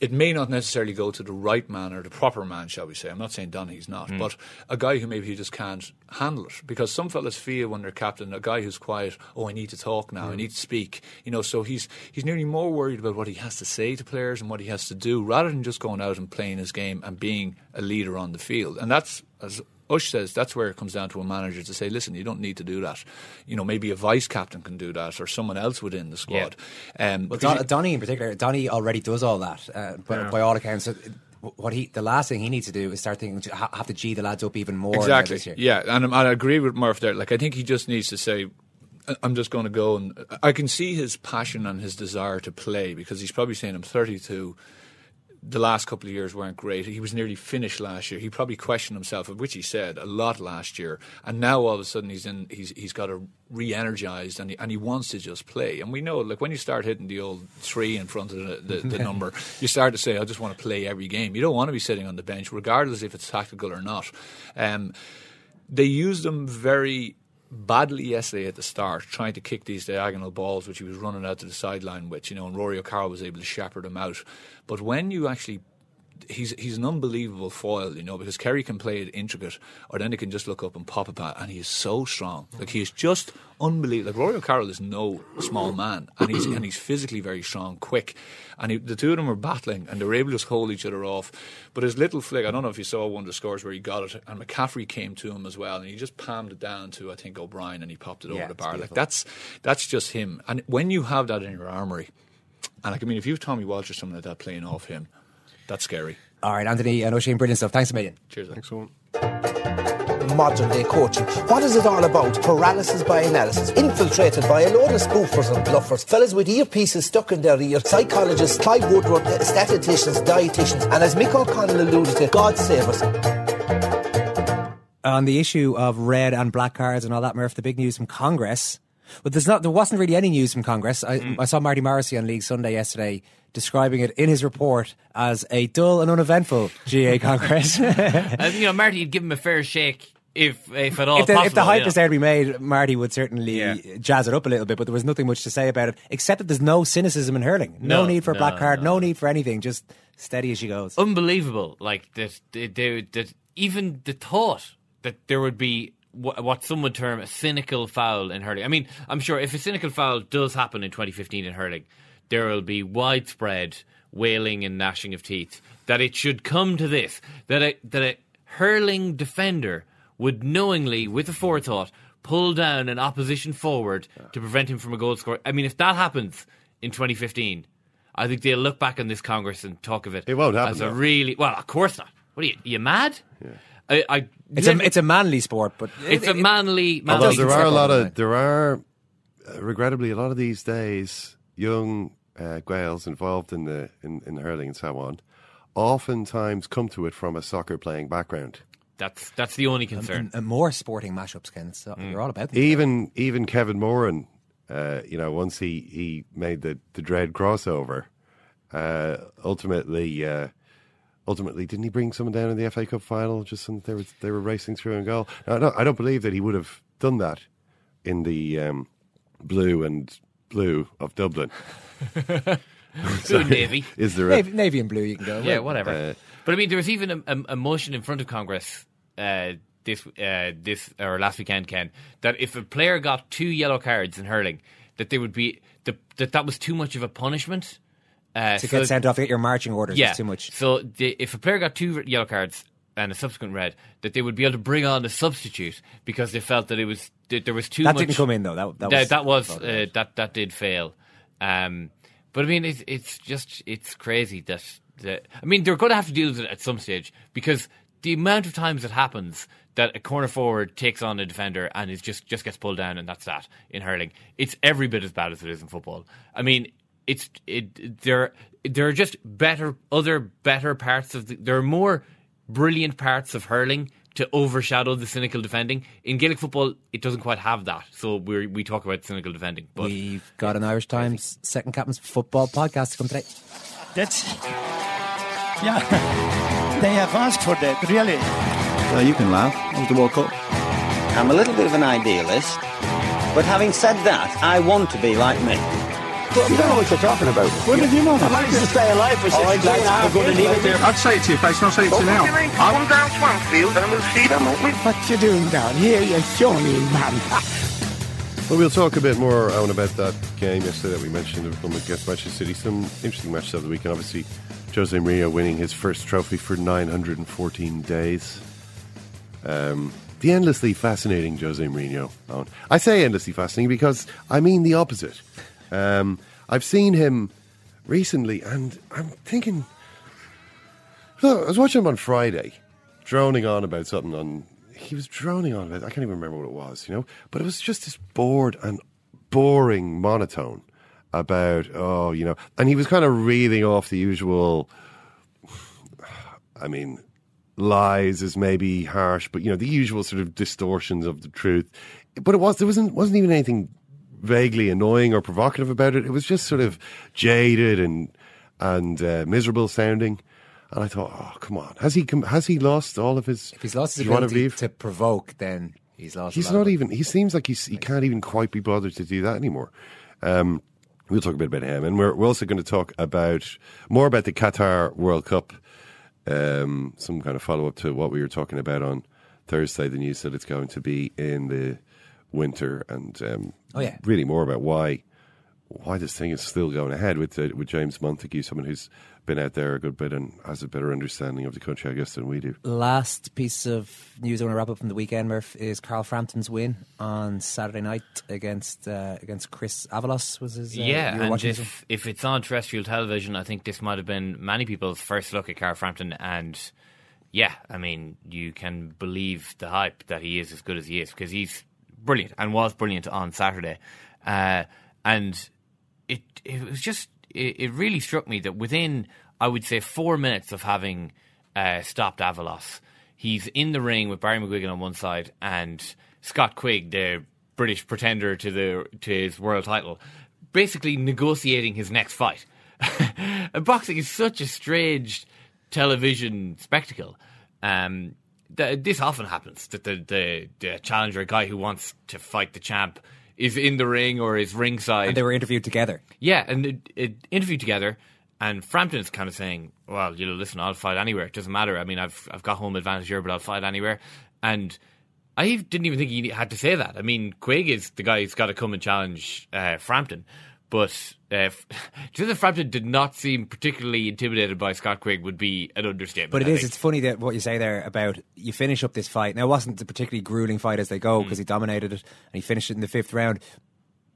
it may not necessarily go to the right man or the proper man, shall we say. I'm not saying Donny's not, Mm. but a guy who maybe he just can't handle it. Because some fellas feel when they're captain, a guy who's quiet, oh, I need to talk now, I Mm. need to speak. You know, so he's he's nearly more worried about what he has to say to players and what he has to do, rather than just going out and playing his game and being a leader on the field. And that's as Ush says, that's where it comes down to a manager to say, listen, you don't need to do that. You know, maybe a vice captain can do that or someone else within the squad. Um, Well, because Don, Donny in particular, Donny already does all that uh, by, Yeah. by all accounts. So what he, the last thing he needs to do is start thinking to have to g the lads up even more. Exactly. Yeah, and, I'm- and I agree with Murph there. Like, I think he just needs to say, I'm just going to go and I can see his passion and his desire to play because he's probably saying I'm 32. The last couple of years weren't great. He was nearly finished last year. He probably questioned himself, which he said a lot last year. And now all of a sudden he's in. He's he's got a re-energized and he, and he wants to just play. And we know, like when you start hitting the old three in front of the, the, the number, you start to say, I just want to play every game. You don't want to be sitting on the bench, regardless if it's tactical or not. Um, they used him very badly yesterday at the start, trying to kick these diagonal balls, which he was running out to the sideline with, you know, and Rory O'Carroll was able to shepherd him out. But when you actually he's he's an unbelievable foil, you know, because Kerry can play it intricate, or then he can just look up and pop it back, and he is so strong. Like he is just unbelievable. Like Rory O'Carroll is no small man, and he's and he's physically very strong, quick, and he, the two of them were battling, and they're able to just hold each other off. But his little flick, I don't know if you saw one of the scores where he got it, and McCaffrey came to him as well, and he just palmed it down to I think O'Brien, and he popped it Yeah, over the bar. Like that's that's just him. And when you have that in your armory, and like I mean, if you have Tommy Walsh or something like that playing off him, that's scary. All right, Anthony and Oisin, brilliant stuff. Thanks a million. Cheers. Thanks, so modern day coaching. What is it all about? Paralysis by analysis, infiltrated by a load of spoofers and bluffers, fellas with earpieces stuck in their ear, psychologists, Clive Woodward, statisticians, dietitians, and as Mick O'Connell alluded to, God save us. on the issue of red and black cards and all that, Murph, the big news from Congress. But there's not, there wasn't really any news from Congress. I, Mm. I saw Marty Morrissey on League Sunday yesterday describing it in his report as a dull and uneventful GAA Congress. and, you know, Marty, you'd give him a fair shake if, if at all if, the, possible. if the hype you is there to be made, Marty would certainly jazz it up a little bit, but there was nothing much to say about it, except that there's no cynicism in hurling. No, No, need for a no, black card, no. need for anything, just steady as she goes. unbelievable. Like that, that, that, even the thought that there would be what some would term a cynical foul in hurling. I mean, I'm sure if a cynical foul does happen in 2015 in hurling, there will be widespread wailing and gnashing of teeth. That it should come to this that a, that a hurling defender would knowingly, with a forethought, pull down an opposition forward to prevent him from a goal score. I mean, if that happens in 2015. I think they'll look back on this Congress and talk of it. It won't happen, as a though. really well. Of course not. What are you? you mad? I, I, It's a, it's a manly sport, but it's a manly. manly Although there are a lot of there are, uh, regrettably, a lot of these days young uh, Gaels involved in the in, in hurling and so on, oftentimes come to it from a soccer playing background. That's that's the only concern. and, and more sporting mashups, Ken. So Mm. you're all about them. Even even Kevin Moran, uh, you know, once he, he made the, the dread crossover, uh, ultimately uh, ultimately didn't he bring someone down in the FA Cup final just so that they were they were racing through and goal? Now, I don't I don't believe that he would have done that in the um, blue and blue of Dublin. Blue Navy. Is there a, Navy, Navy and blue, you can go. yeah, Well, whatever. uh, but I mean, there was even a, a, a motion in front of Congress uh, this uh, this or last weekend, Ken, that if a player got two yellow cards in hurling, that they would be the, that that was too much of a punishment. Uh, to so- get sent off, get your marching orders. yeah, It's too much. So the, if a player got two yellow cards and a subsequent red, that they would be able to bring on a substitute because they felt that it was that there was too That much. didn't come in, though. That- that that, was- that was uh, that that did fail. Um, but I mean, it's it's just it's crazy that that I mean they're going to have to deal with it at some stage because the amount of times it happens that a corner forward takes on a defender and is just just gets pulled down and that's that in hurling. It's every bit as bad as it is in football. I mean, it's it there there are just better other better parts of the, there are more brilliant parts of hurling to overshadow the cynical defending. In Gaelic football, it doesn't quite have that. So we we talk about cynical defending, but We've got an Irish Times second captain's football podcast to come today. That's. Yeah. They have asked for that, really. Well, you can laugh. It was the World Cup. I'm a little bit of an idealist, but having said that, I want to be like me. You don't know what you're talking about. What did you know that? I managed to stay alive for 63 and a half years. I'd say it to your face, and I'll say it to you now. Come down Swansfield and we'll see them, won't we? What you doing down here, you shawny man? Well, we'll talk a bit more, Eoin, about that game yesterday that we mentioned against Manchester City. Some interesting matches of the weekend. Obviously, Jose Mourinho winning his first trophy for 914 days. Um, the endlessly fascinating Jose Mourinho. Eoin. I say endlessly fascinating because I mean the opposite. Um, I've seen him recently, and I'm thinking. Look, I was watching him on Friday, droning on about something on. He was droning on about. I can't even remember what it was, you know. But it was just this bored and boring monotone about, oh, you know, and he was kind of reading off the usual. I mean, lies is maybe harsh, but you know the usual sort of distortions of the truth. But it was there wasn't wasn't even anything vaguely annoying or provocative about it. It was just sort of jaded and and uh, miserable sounding. And I thought, oh come on, has he com- has he lost all of his? If he's lost his Do you want to ability leave? to provoke, then he's lost. He's not even. He seems like he's, he can't even quite be bothered to do that anymore. Um, we'll talk a bit about him, and we're, we're also going to talk about more about the Qatar World Cup. Um, some kind of follow up to what we were talking about on Thursday. The news that it's going to be in the winter, and um, Oh, yeah. really more about why why this thing is still going ahead with uh, with James Montague, someone who's been out there a good bit and has a better understanding of the country, I guess, than we do. Last piece of news I want to wrap up from the weekend, Murph, is Carl Frampton's win on Saturday night against uh, against Chris Avalos. Was his? Uh, yeah, and watching this one? if, if it's on terrestrial television, I think this might have been many people's first look at Carl Frampton, and yeah, I mean, you can believe the hype that he is as good as he is because he's brilliant and was brilliant on Saturday. Uh, and it it was just it, it really struck me that within I would say four minutes of having uh, stopped Avalos, he's in the ring with Barry McGuigan on one side and Scott Quigg, the British pretender to the to his world title, basically negotiating his next fight. boxing is such a strange television spectacle. Um, th- this often happens that the, the the challenger, a guy who wants to fight the champ, is in the ring or is ringside. And they were interviewed together. Yeah, and it, it interviewed together, and Frampton's kind of saying, "Well, you know, listen, I'll fight anywhere. It doesn't matter. I mean, I've I've got home advantage here, but I'll fight anywhere." And I didn't even think he had to say that. I mean, Quigg is the guy who's got to come and challenge uh, Frampton, but uh, that Frampton did not seem particularly intimidated by Scott Quigg would be an understatement. But it I is. think. It's funny that what you say there about you finish up this fight. Now, it wasn't a particularly grueling fight as they go because he dominated it and he finished it in the fifth round.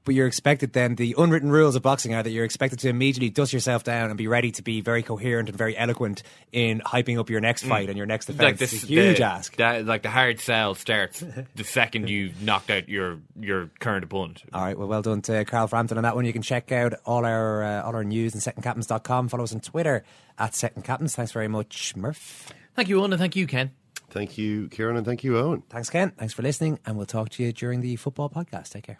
But you're expected then, the unwritten rules of boxing are that you're expected to immediately dust yourself down and be ready to be very coherent and very eloquent in hyping up your next fight and your next defense. like it's this, a huge the, ask. that- like the hard sell starts the second you knocked out your your current opponent. All right, well, well done to Carl Frampton on that one. You can check out all our uh, all our news on secondcaptains.com. Follow us on Twitter at Second Captains. Thanks very much, Murph. Thank you, Eoin, and thank you, Ken. Thank you, Ciarán, and thank you, Eoin. Thanks, Ken. Thanks for listening, and we'll talk to you during the football podcast. Take care.